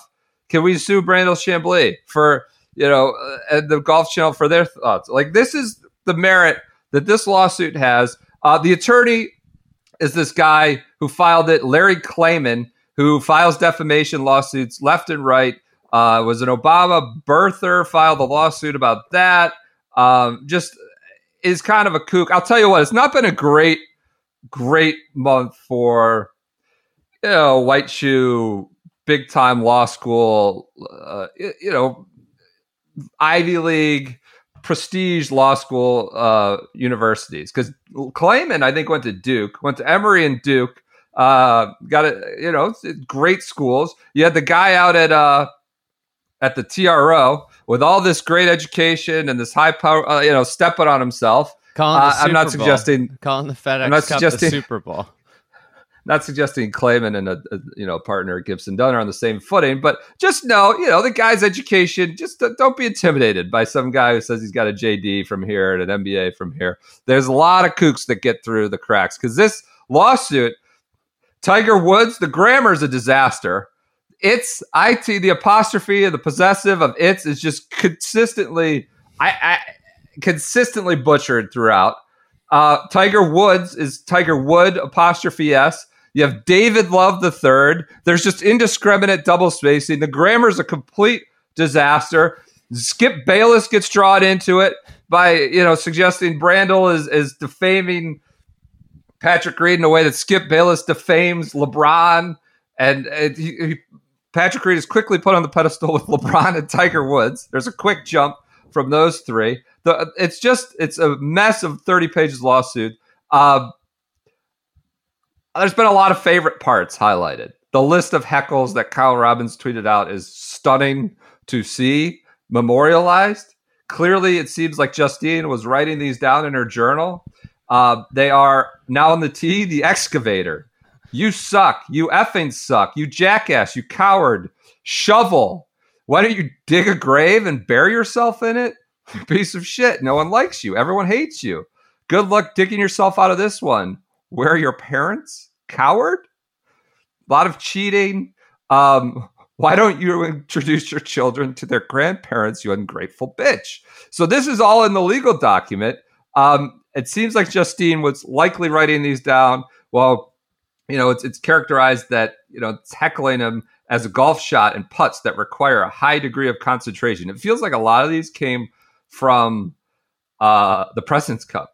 Can we sue Brandel Chamblee for you know uh, and the Golf Channel for their thoughts? Like this is the merit that this lawsuit has. Uh, the attorney is this guy who filed it, Larry Klayman, who files defamation lawsuits left and right. Uh, was an Obama birther, filed a lawsuit about that. Um, just is kind of a kook. I'll tell you what, it's not been a great, great month for you know white shoe, big time law school. Uh, you know, Ivy League prestige law school uh, universities because Klayman, I think, went to Duke, went to Emory and Duke. Uh, got it, you know, great schools. You had the guy out at uh, at the TRO with all this great education and this high power, uh, you know, stepping on himself. Uh, I'm not Bowl. suggesting calling the FedEx I'm not Cup suggesting- the Super Bowl. Not suggesting Klayman and a, a you know partner Gibson Dunn are on the same footing, but just know you know the guy's education. Just don't- be intimidated by some guy who says he's got a JD from here and an MBA from here. There's a lot of kooks that get through the cracks because this lawsuit, Tiger Woods, the grammar's a disaster. It's it the apostrophe and the possessive of it's is just consistently I, I consistently butchered throughout. Uh, Tiger Woods is Tiger Wood apostrophe s. You have David Love the third. There's just indiscriminate double spacing. The grammar's a complete disaster. Skip Bayless gets drawn into it by you know suggesting Brandel is is defaming Patrick Reed in a way that Skip Bayless defames LeBron, and, and he, he, Patrick Reed is quickly put on the pedestal with LeBron and Tiger Woods. There's a quick jump from those three. The, it's just it's a mess of 30 pages lawsuit. Uh, there's been a lot of favorite parts highlighted. The list of heckles that Kyle Robbins tweeted out is stunning to see memorialized. Clearly, it seems like Justine was writing these down in her journal. Uh, they are now on the tee, the excavator. You suck. You effing suck. You jackass. You coward. Shovel. Why don't you dig a grave and bury yourself in it? Piece of shit. No one likes you. Everyone hates you. Good luck digging yourself out of this one. Where are your parents? Coward? A lot of cheating. Um, why don't you introduce your children to their grandparents, you ungrateful bitch? So this is all in the legal document. Um, it seems like Justine was likely writing these down. Well, you know, it's it's characterized that you know it's heckling him as a golf shot and putts that require a high degree of concentration. It feels like a lot of these came from uh, the President's Cup,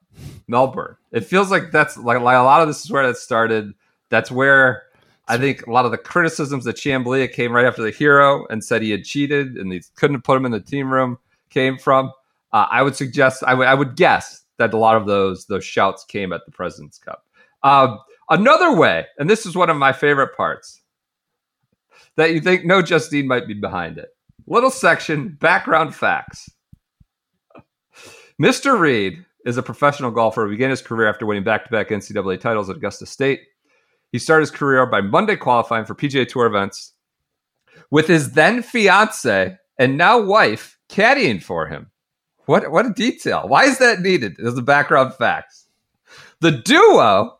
Melbourne. It feels like that's like, like a lot of this is where that started. That's where I think a lot of the criticisms that Chamblee came right after the hero and said he had cheated and he couldn't put him in the team room came from. Uh, I would suggest, I would, would guess that a lot of those those shouts came at the President's Cup. Um, another way, and this is one of my favorite parts, that you think no Justine might be behind it. Little section background facts. Mr. Reed is a professional golfer who began his career after winning back to back NCAA titles at Augusta State. He started his career by Monday qualifying for PGA Tour events with his then fiance and now wife caddying for him. What what a detail. Why is that needed as the background facts? The duo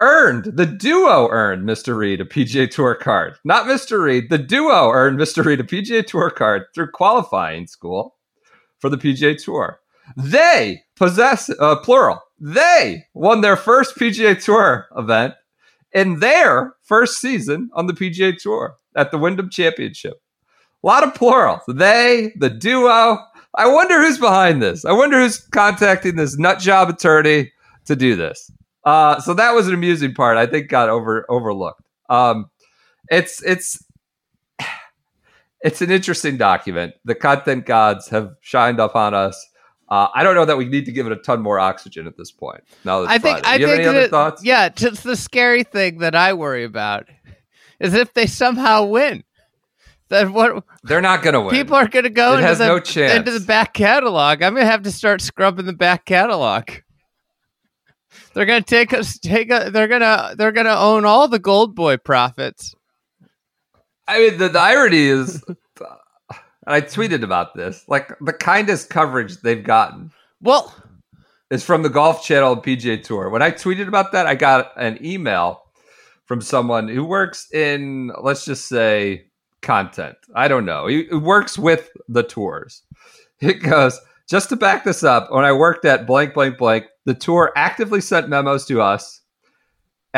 earned the duo earned Mr. Reed a PGA Tour card. Not Mr. Reed. The duo earned Mr. Reed a PGA Tour card through qualifying school for the PGA Tour. They possess uh, plural. They won their first PGA Tour event in their first season on the PGA Tour at the Wyndham Championship. A lot of plural. They, the duo. I wonder who's behind this. I wonder who's contacting this nut job attorney to do this. Uh, so that was an amusing part. I think got over overlooked. Um, it's it's it's an interesting document. The content gods have shined upon us. Uh, I don't know that we need to give it a ton more oxygen at this point. Now that I think. Friday. I you have think any other that- thoughts? Yeah, just the scary thing that I worry about is if they somehow win. Then what? They're not going to win. People are going to go It into has the, no chance. into the back catalog. I'm going to have to start scrubbing the back catalog. They're going to take us. Take a, They're going to. They're going to own all the Gold Boy profits. I mean, the, the irony is, and I tweeted about this. Like the kindest coverage they've gotten Well, is from the Golf Channel and PGA Tour. When I tweeted about that, I got an email from someone who works in, let's just say, content. I don't know. He, works with the tours. It goes, just to back this up, when I worked at blank, blank, blank, the tour actively sent memos to us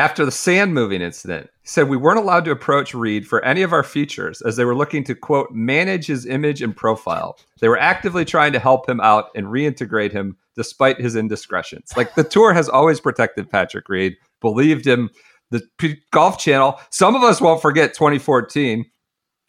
after the sand moving incident. He said we weren't allowed to approach Reed for any of our features as they were looking to, quote, manage his image and profile. They were actively trying to help him out and reintegrate him despite his indiscretions. Like the tour has always protected Patrick Reed, believed him. The P- Golf Channel, some of us won't forget 2014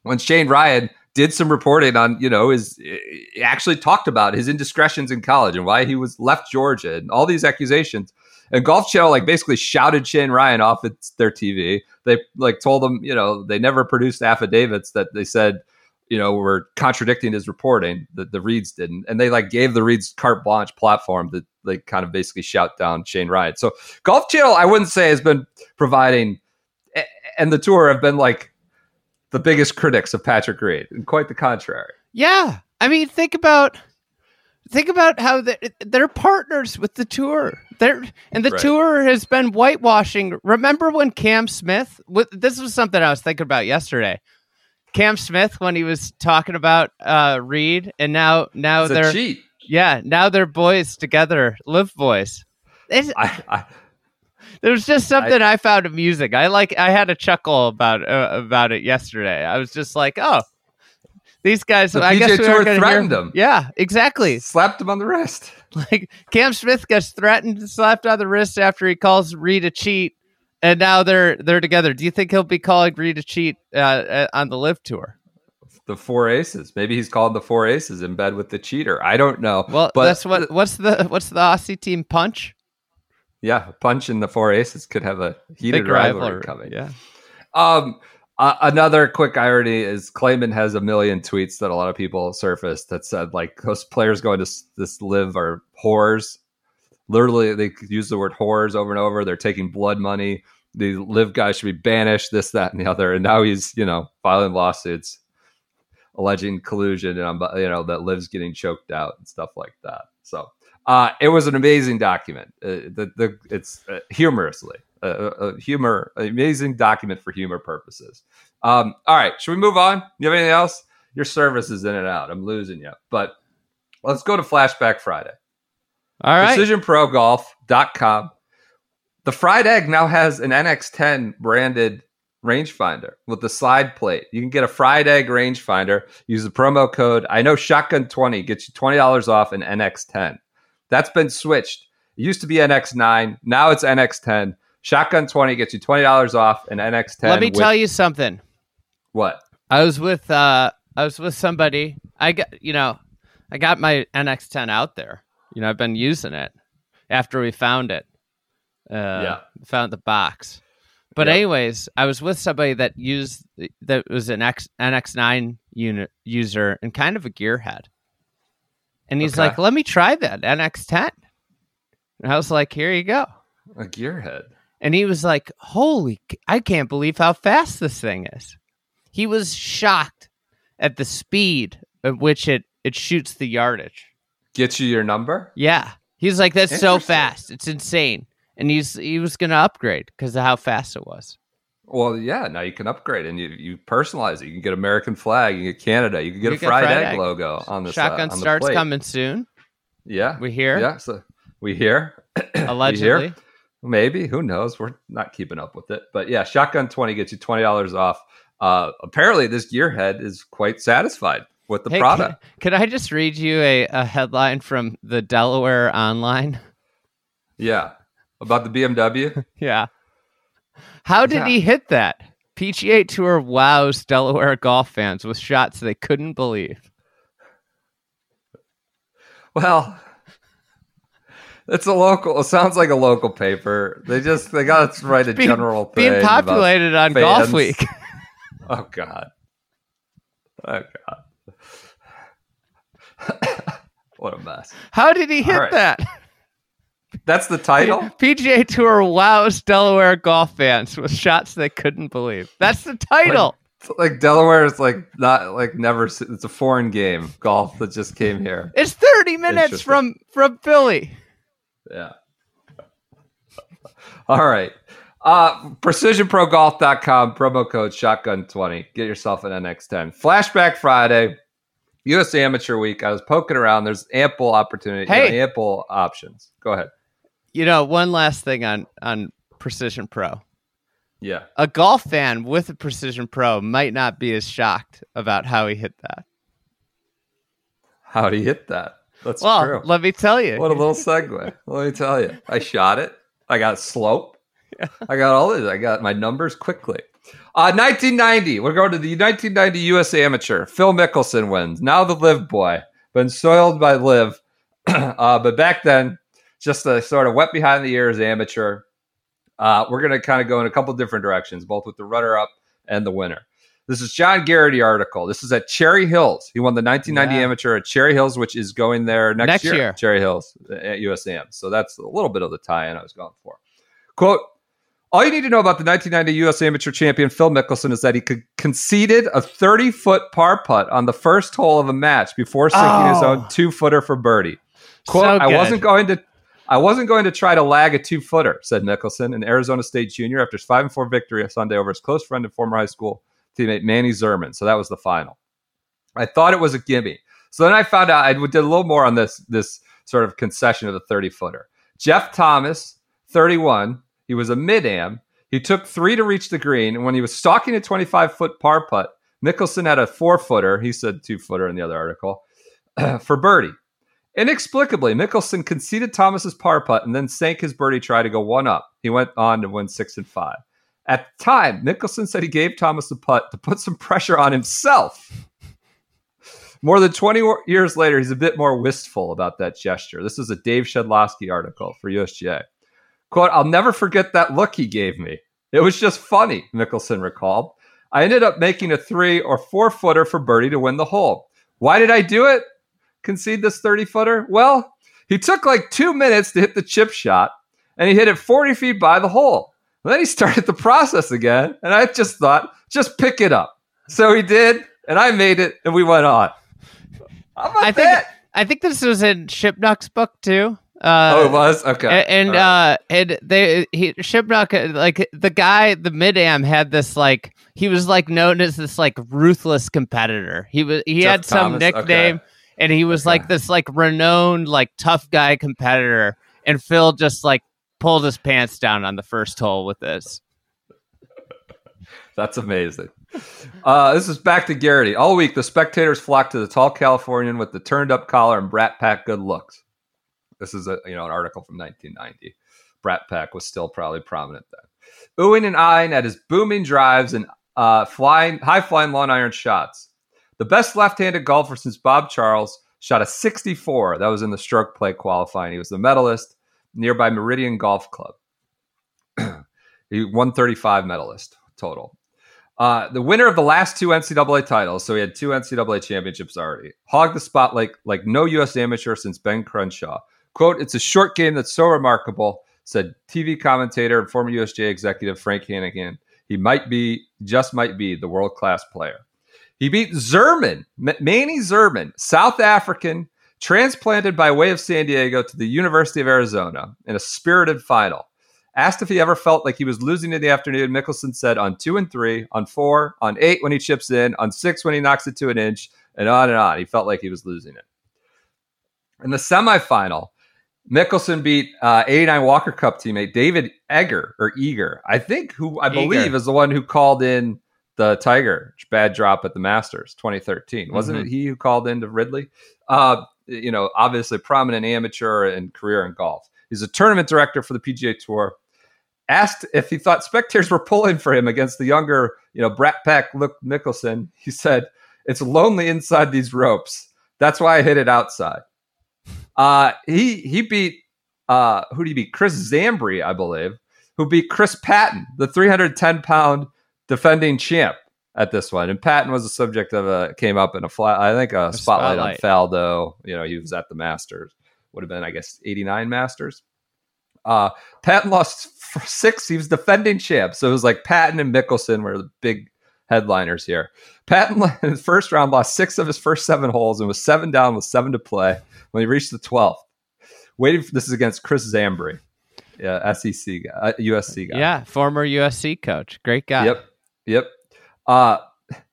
when Shane Ryan did some reporting on, you know, his he actually talked about his indiscretions in college and why he was left Georgia and all these accusations. And Golf Channel like basically shouted Shane Ryan off at their TV. They like told them, you know, they never produced affidavits that they said, you know, were contradicting his reporting that the Reeds didn't. And they like gave the Reeds carte blanche platform that they kind of basically shout down Shane Ryan. So Golf Channel, I wouldn't say has been providing and the tour have been like the biggest critics of Patrick Reed, and quite the contrary. yeah. I mean, think about think about how they, they're partners with the tour. They're and the Right. tour has been whitewashing. Remember when Cam Smith? With, this was something I was thinking about yesterday. Cam Smith when he was talking about uh, Reed, and now now It's they're cheat. yeah now they're boys together, LIV boys. It's, I, I, there was just something I, found amusing. I like I had a chuckle about uh, about it yesterday. I was just like, oh, These guys, The I guess PGA we Tour going to threatened him. Yeah, exactly. Slapped him on the wrist. Like Cam Smith gets threatened, and slapped on the wrist after he calls Reed a cheat, and now they're they're together. Do you think he'll be calling Reed a cheat uh, uh, on the LIV Tour? The four aces. Maybe he's called the four aces in bed with the cheater. I don't know. Well, but that's what. What's the what's the Aussie team punch? Yeah, punch in the four aces could have a heated rivalry, rivalry. coming. Yeah. Um, uh, another quick irony is Klayman has a million tweets that a lot of people surfaced that said like those players going to this LIV are whores. Literally, they use the word whores over and over. They're taking blood money. The LIV guy should be banished. This, that, and the other. And now he's you know filing lawsuits alleging collusion and um, you know that lives getting choked out and stuff like that. So uh, it was an amazing document. Uh, the, the it's uh, humorously uh, uh, humor amazing document for humor purposes. Um, all right, should we move on? You have anything else? Your service is in and out. I'm losing you, but let's go to Flashback Friday. All right. PrecisionProGolf.com. The fried egg now has an NX10 branded rangefinder with the slide plate. You can get a fried egg rangefinder. Use the promo code. I know Shotgun20 gets you twenty dollars off an NX10. That's been switched. It used to be NX9. Now it's NX10. Shotgun20 gets you twenty dollars off an NX10. Let me with- tell you something. what. I was with uh I was with somebody. I got you know, I got my NX10 out there. You know, I've been using it after we found it. Uh Yeah. found the box. But Yeah. anyways, I was with somebody that used that was an X, NX9 unit user and kind of a gearhead. And he's Okay. like, "Let me try that NX10." And I was like, "Here you go." A gearhead. And he was like, Holy, I can't believe how fast this thing is. He was shocked at the speed at which it, it shoots the yardage. Gets you your number? Yeah. He's like, That's so fast. It's insane. And he's he was gonna upgrade because of how fast it was. Well, yeah. Now you can upgrade and you, you personalize it. You can get American flag. You can get Canada. You can get You a fried, egg, egg. logo on the Shotgun uh, on the starts plate. coming soon. Yeah, We hear Yeah, so we hear allegedly. Maybe who knows? We're not keeping up with it, but yeah, Shotgun Twenty gets you twenty dollars off. Uh, apparently, this gearhead is quite satisfied with the Hey, product. Can, can I just read you a, a headline from the Delaware Online? Yeah, about the BMW. Yeah. How did Yeah. he hit that? PGA Tour wows Delaware golf fans with shots they couldn't believe. well, it's a local. It sounds like a local paper. They just they got to write a Being- general thing. Being populated on Golf. Week. Oh God. Oh God. what a mess. How did he hit right. that? That's the title. PGA Tour wows Delaware golf fans with shots they couldn't believe. That's the title. It's like Delaware is like not like never. It's a foreign game, golf that just came here. it's 30 minutes from from Philly. Yeah. All right. Uh, precisionprogolf.com, promo code shotgun20. Get yourself an NX10. Flashback Friday, US Amateur Week. I was poking around. There's ample opportunity, you know, Hey. ample options. Go ahead. You know, one last thing on on Precision Pro. Yeah. A golf fan with a Precision Pro might not be as shocked about how he hit that. How do you hit that? That's Well, true. let me tell you. What a little segue. Let me tell you. I shot it. I got slope. I got all this. I got my numbers quickly. Uh, 1990. We're going to the 1990 U.S. Amateur. Phil Mickelson wins. Now the LIV boy. Been soiled by LIV. uh, but back then, just a sort of wet behind the ears amateur. Uh, we're going to kind of go in a couple different directions, both with the runner up and the winner. This is John Garrity article. This is at Cherry Hills. He won the 1990 Yeah. amateur at Cherry Hills, which is going there next, Next year. year. Cherry Hills uh, at USAM. So that's a little bit of the tie-in I was going for. Quote, all you need to know about the 1990 U.S. Amateur champion Phil Mickelson is that he could, conceded a 30 foot par putt on the first hole of a match before sinking his Oh. own two footer for birdie. Quote, So I wasn't going to I wasn't going to try to lag a two footer, said Mickelson, an Arizona State junior after his 5 and 4 victory on Sunday over his close friend and former high school teammate Manny Zerman. So that was the final. I thought it was a gimme. So then I found out I did a little more on this this sort of concession of the 30 footer. Jeff Thomas, 31, he was a mid am. He took three to reach the green, and when he was stalking a 25 foot par putt, Mickelson had a four footer. He said two footer in the other article for birdie. Inexplicably, Mickelson conceded Thomas's par putt and then sank his birdie try to go one up. He went on to win six and five. At the time, Mickelson said he gave Thomas the putt to put some pressure on himself. More than 20 years later, he's a bit more wistful about that gesture. This is a Dave Shedloski article for USGA. Quote, I'll never forget that look he gave me. It was just funny, Mickelson recalled. I ended up making a three or four footer for Birdie to win the hole. Why did I do it? Concede this 30 footer? Well, he took like two minutes to hit the chip shot and he hit it 40 feet by the hole. And then he started the process again. And I just thought, just pick it up. So he did, and I made it, and we went on. I think that? I think this was in Shipnuck's book too. Uh, oh, it was okay. and All right. uh and they he Shipnuck uh, like the guy the mid am had this like he was like known as this like ruthless competitor. He was he Jeff had some Thomas? nickname Okay. and he was Okay. like this like renowned like tough guy competitor and Phil just like pulled his pants down on the first hole with this. That's amazing. Uh, this is back to Garrity. All week, the spectators flocked to the tall Californian with the turned up collar and Brat Pack good looks. This is a you know an article from 1990. Brat Pack was still probably prominent then. Oohing and eyeing at his booming drives and uh, flying high flying long iron shots. The best left-handed golfer since Bob Charles shot a 64. That was in the stroke play qualifying. He was the medalist nearby Meridian Golf Club. he 135 medalist total. Uh, the winner of the last two NCAA titles, so he had two NCAA championships already, hogged the spotlight like no U.S. amateur since Ben Crenshaw. "Quote: It's a short game that's so remarkable," said TV commentator and former USGA executive Frank Hannigan. He might be, just might be, the world class player. He beat Zerman, M- Manny Zerman, South African, transplanted by way of San Diego to the University of Arizona in a spirited final. Asked if he ever felt like he was losing in the afternoon, Mickelson said on two and three, on four, on eight when he chips in, on six when he knocks it to an inch, and on and on. He felt like he was losing it. In the semifinal, Mickelson beat uh, 89 Walker Cup teammate David Egger or Eager, I think, who I believe Eager. is the one who called in the Tiger bad drop at the Masters 2013. Wasn't Mhm. it he who called into Ridley? Uh, you know, obviously prominent amateur and career in golf. He's a tournament director for the PGA Tour. Asked if he thought spectators were pulling for him against the younger, you know, Brat Pack Luke Mickelson, he said, "It's lonely inside these ropes. That's why I hit it outside." Uh, he he beat uh, who did he beat? Chris Zambri, I believe, who beat Chris Patton, the 310 pound defending champ at this one. And Patton was the subject of a came up in a flat, I think a, spotlight, spotlight. on Faldo. You know, he was at the Masters. Would have been, I guess, 89 Masters. Uh, Patton lost for six. He was defending champ, so it was like Patton and Mickelson were the big headliners here. Patton in the first round lost six of his first seven holes and was seven down with seven to play when he reached the 12th. Waiting for this is against Chris Zambri, yeah, SEC guy, uh, USC guy. Yeah, former USC coach. Great guy. Yep. Yep. Uh,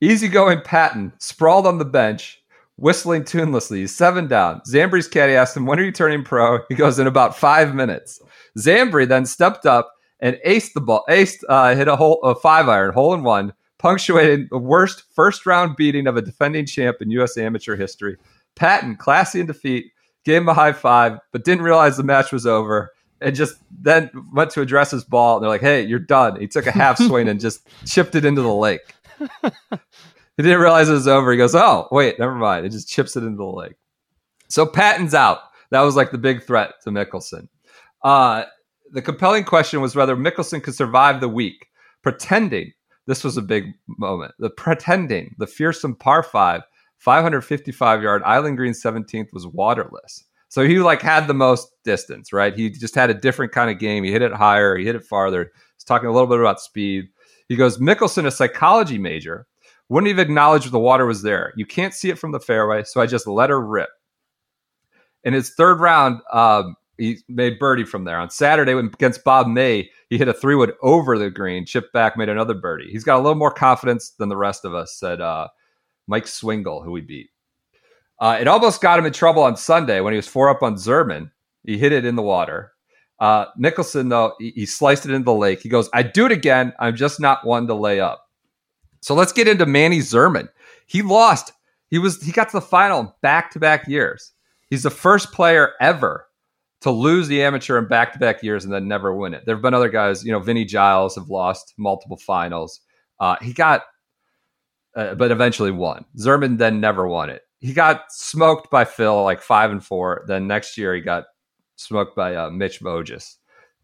easygoing Patton sprawled on the bench, whistling tunelessly. He's seven down. Zambri's caddy asked him, When are you turning pro? He goes, In about five minutes. Zambri then stepped up and aced the ball, aced, uh, hit a hole, a five iron, hole in one, punctuating the worst first round beating of a defending champ in U.S. amateur history. Patton, classy in defeat, gave him a high five, but didn't realize the match was over and just then went to address his ball. And they're like, hey, you're done. He took a half swing and just chipped it into the lake. he didn't realize it was over. He goes, oh, wait, never mind. It just chips it into the lake. So Patton's out. That was like the big threat to Mickelson. Uh, the compelling question was whether Mickelson could survive the week, pretending this was a big moment. The pretending the fearsome par five, 555 yard Island Green 17th was waterless. So he like had the most distance, right? He just had a different kind of game. He hit it higher, he hit it farther. He's talking a little bit about speed. He goes, Mickelson, a psychology major, wouldn't even acknowledge the water was there. You can't see it from the fairway, so I just let her rip. In his third round, um, he made birdie from there. On Saturday against Bob May, he hit a three wood over the green, chipped back, made another birdie. He's got a little more confidence than the rest of us, said uh, Mike Swingle, who we beat. Uh, it almost got him in trouble on Sunday when he was four up on Zerman. He hit it in the water. Uh, Mickelson, though, he, he sliced it into the lake. He goes, I do it again. I'm just not one to lay up. So let's get into Manny Zerman. He lost. He was he got to the final back to back years. He's the first player ever to lose the amateur in back to back years and then never win it. There have been other guys, you know, Vinny Giles have lost multiple finals. Uh, he got, uh, but eventually won. Zerman then never won it. He got smoked by Phil like five and four. Then next year he got smoked by uh, Mitch Voges.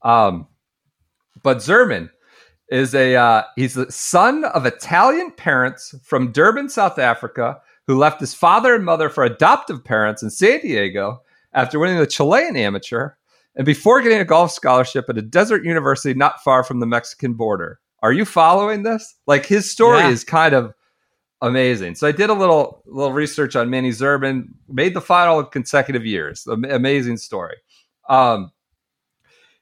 Um, but Zerman is a uh, he's the son of Italian parents from Durban, South Africa, who left his father and mother for adoptive parents in San Diego after winning the Chilean amateur and before getting a golf scholarship at a desert university not far from the Mexican border. Are you following this? Like his story Yeah. is kind of amazing. So I did a little little research on Manny Zerman, made the final consecutive years. Amazing story. Um,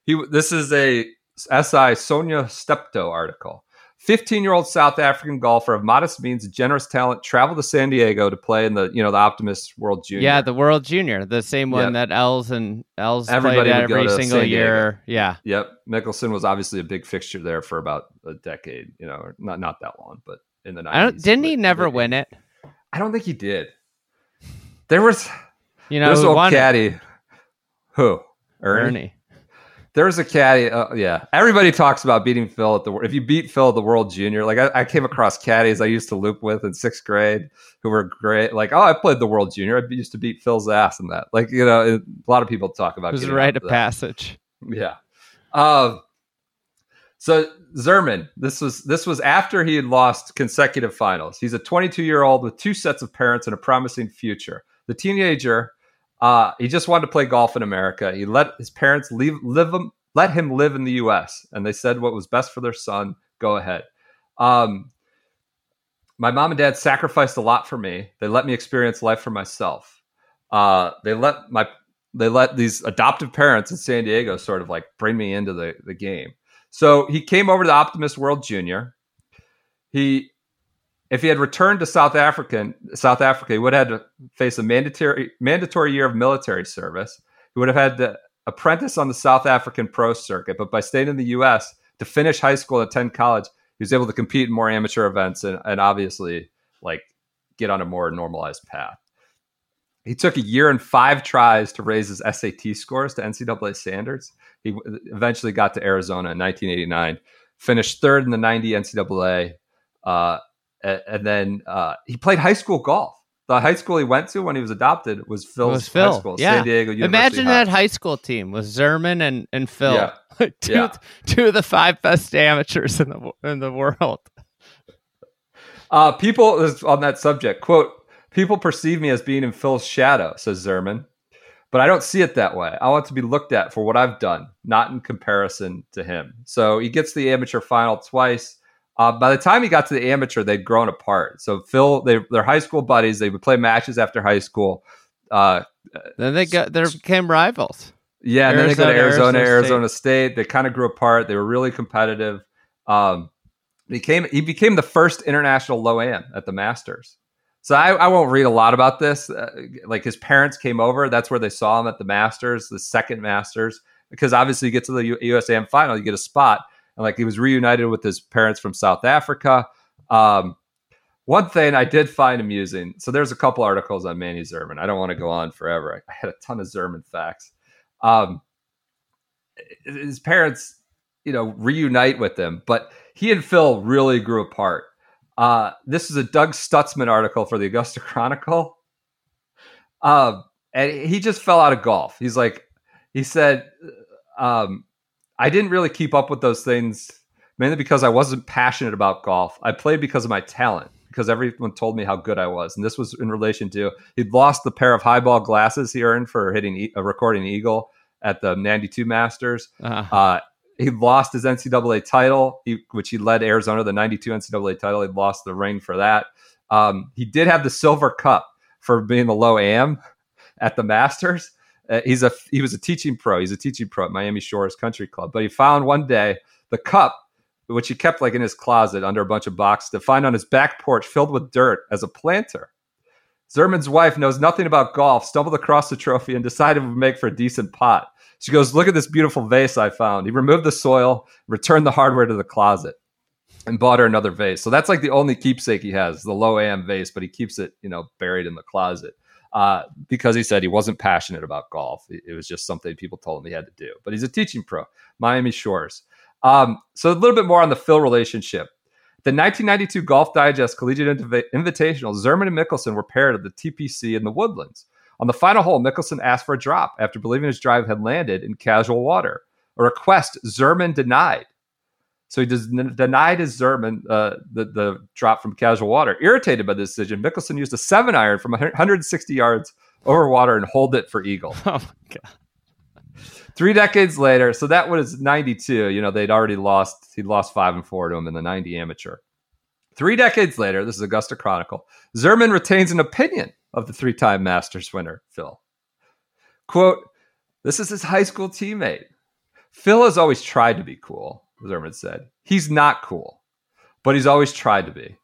he this is a SI Sonja Steptoe article. 15 year old South African golfer of modest means and generous talent traveled to San Diego to play in the you know the Optimist World Junior. Yeah, the World Junior, the same one Yep. that Els and Els Everybody played every single year. Yeah, Yep. Mickelson was obviously a big fixture there for about a decade, you know, not not that long, but in the 90s. I don't. Didn't he never win it? I don't think he did. There was You know, who old won caddy. Who? Ernie. Ernie. There was a caddy. Uh, yeah, everybody talks about beating Phil at the. If you beat Phil at the World Junior, like I, I came across caddies I used to loop with in sixth grade who were great. Like, oh, I played the World Junior. I used to beat Phil's ass in that. Like, you know, it- a lot of people talk about. It was a rite of passage. Yeah. Um. So Zerman, this was this was after he had lost consecutive finals. He's a 22 year old with two sets of parents and a promising future. The teenager, uh, he just wanted to play golf in America. He let his parents leave, live him, let him live in the U.S. and they said what was best for their son. Go ahead. Um, my mom and dad sacrificed a lot for me. They let me experience life for myself. Uh, they let my they let these adoptive parents in San Diego sort of like bring me into the, the game. So he came over to Optimist World Junior. He, if he had returned to South African South Africa, he would have had to face a mandatory mandatory year of military service. He would have had to apprentice on the South African pro circuit, but by staying in the U.S. to finish high school and attend college, he was able to compete in more amateur events and, and obviously like get on a more normalized path. He took a year and five tries to raise his SAT scores to NCAA standards. He eventually got to Arizona in 1989, finished third in the 90 NCAA, uh, and then uh, he played high school golf. The high school he went to when he was adopted was Phil's was Phil, high school, yeah. San Diego University. Imagine High. that high school team with Zerman and, and Phil, Yeah. two, Yeah. two of the five best amateurs in the in the world. Uh, people on that subject quote: "People perceive me as being in Phil's shadow," says Zerman, but I don't see it that way. I want to be looked at for what I've done, not in comparison to him. So he gets the amateur final twice. Uh, by the time he got to the amateur, they'd grown apart. So Phil, they, they're high school buddies. They would play matches after high school. Uh, Then they got they became rivals. yeah, and then they go to Arizona, Arizona, Arizona Arizona State. They kind of grew apart. They were really competitive. Um, he came he became the first international low am at the Masters. So I, I won't read a lot about this. Uh, like his parents came over. That's where they saw him at the Masters, the second Masters, because obviously you get to the U- USAM final, you get a spot. And like he was reunited with his parents from South Africa. Um, one thing I did find amusing. So there's a couple articles on Manny Zerman. I don't want to go on forever. I, had a ton of Zerman facts. Um, his parents, you know, reunite with him, but he and Phil really grew apart. Uh, this is a Doug Stutzman article for the Augusta Chronicle. Um, and he just fell out of golf. He's like, he said, um, I didn't really keep up with those things mainly because I wasn't passionate about golf. I played because of my talent, because everyone told me how good I was. And this was in relation to he'd lost the pair of highball glasses he earned for hitting a recording eagle at the 92 Masters. Uh, Uh, he lost his NCAA title, he, which he led Arizona the 92 NCAA title. He lost the ring for that. Um, he did have the silver cup for being the low am at the Masters. Uh, he's a he was a teaching pro. He's a teaching pro at Miami Shores Country Club. But he found one day the cup, which he kept like in his closet under a bunch of boxes, to find on his back porch filled with dirt as a planter. Zerman's wife knows nothing about golf, stumbled across the trophy and decided it would make for a decent pot. She goes, Look at this beautiful vase I found. He removed the soil, returned the hardware to the closet. and bought her another vase. So that's like the only keepsake he has, the low am vase, but he keeps it, you know, buried in the closet uh, because he said he wasn't passionate about golf. It, was just something people told him he had to do. But he's a teaching pro, Miami Shores. Um, so a little bit more on the Phil relationship. The 1992 Golf Digest Collegiate Invi- Invitational, Zerman and Mickelson were paired at the TPC in the Woodlands. On the final hole, Mickelson asked for a drop after believing his drive had landed in casual water, a request Zerman denied. So he does, denied his Zerman uh, the, the drop from casual water. Irritated by the decision, Mickelson used a seven iron from 160 yards over water and holed it for eagle. Oh my god. Three decades later, so that was 92. You know, they'd already lost, he'd lost five and four to him in the 90 amateur. Three decades later, this is Augusta Chronicle, Zerman retains an opinion of the three time Masters winner, Phil. Quote, this is his high school teammate. Phil has always tried to be cool, Zerman said. He's not cool, but he's always tried to be.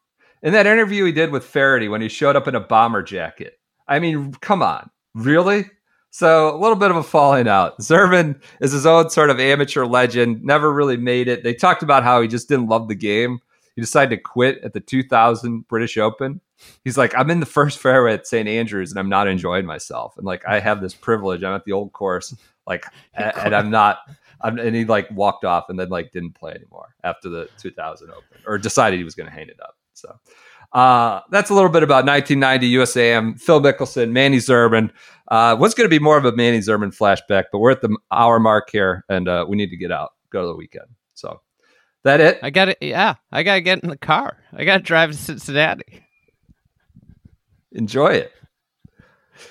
In that interview he did with Feherty when he showed up in a bomber jacket, I mean, come on, really? So a little bit of a falling out. Zerman is his own sort of amateur legend, never really made it. They talked about how he just didn't love the game. He decided to quit at the 2000 British Open. He's like, I'm in the first fairway at St. Andrews and I'm not enjoying myself. And like, I have this privilege. I'm at the old course, like, and I'm not. And he like walked off and then like didn't play anymore after the 2000 Open or decided he was going to hang it up. So uh, that's a little bit about 1990 USAM. Phil Mickelson, Manny Zerman. Uh, what's going to be more of a Manny Zerman flashback, but we're at the hour mark here, and uh, we need to get out, go to the weekend. So that it. I got to Yeah, I got to get in the car. I got to drive to Cincinnati. Enjoy it.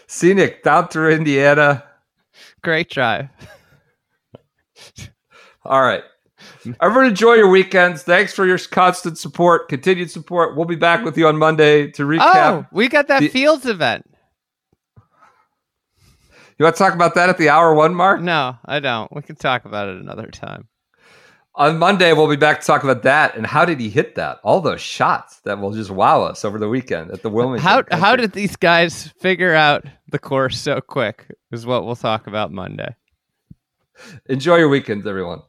Scenic down through Indiana. Great drive. All right. Everyone enjoy your weekends. Thanks for your constant support, continued support. We'll be back with you on Monday to oh, recap. Oh, we got that the- Fields event. You want to talk about that at the hour one mark? No, I don't. We can talk about it another time. On Monday, we'll be back to talk about that and how did he hit that? All those shots that will just wow us over the weekend at the Wilmington. How Country. how did these guys figure out the course so quick? Is what we'll talk about Monday. Enjoy your weekends, everyone?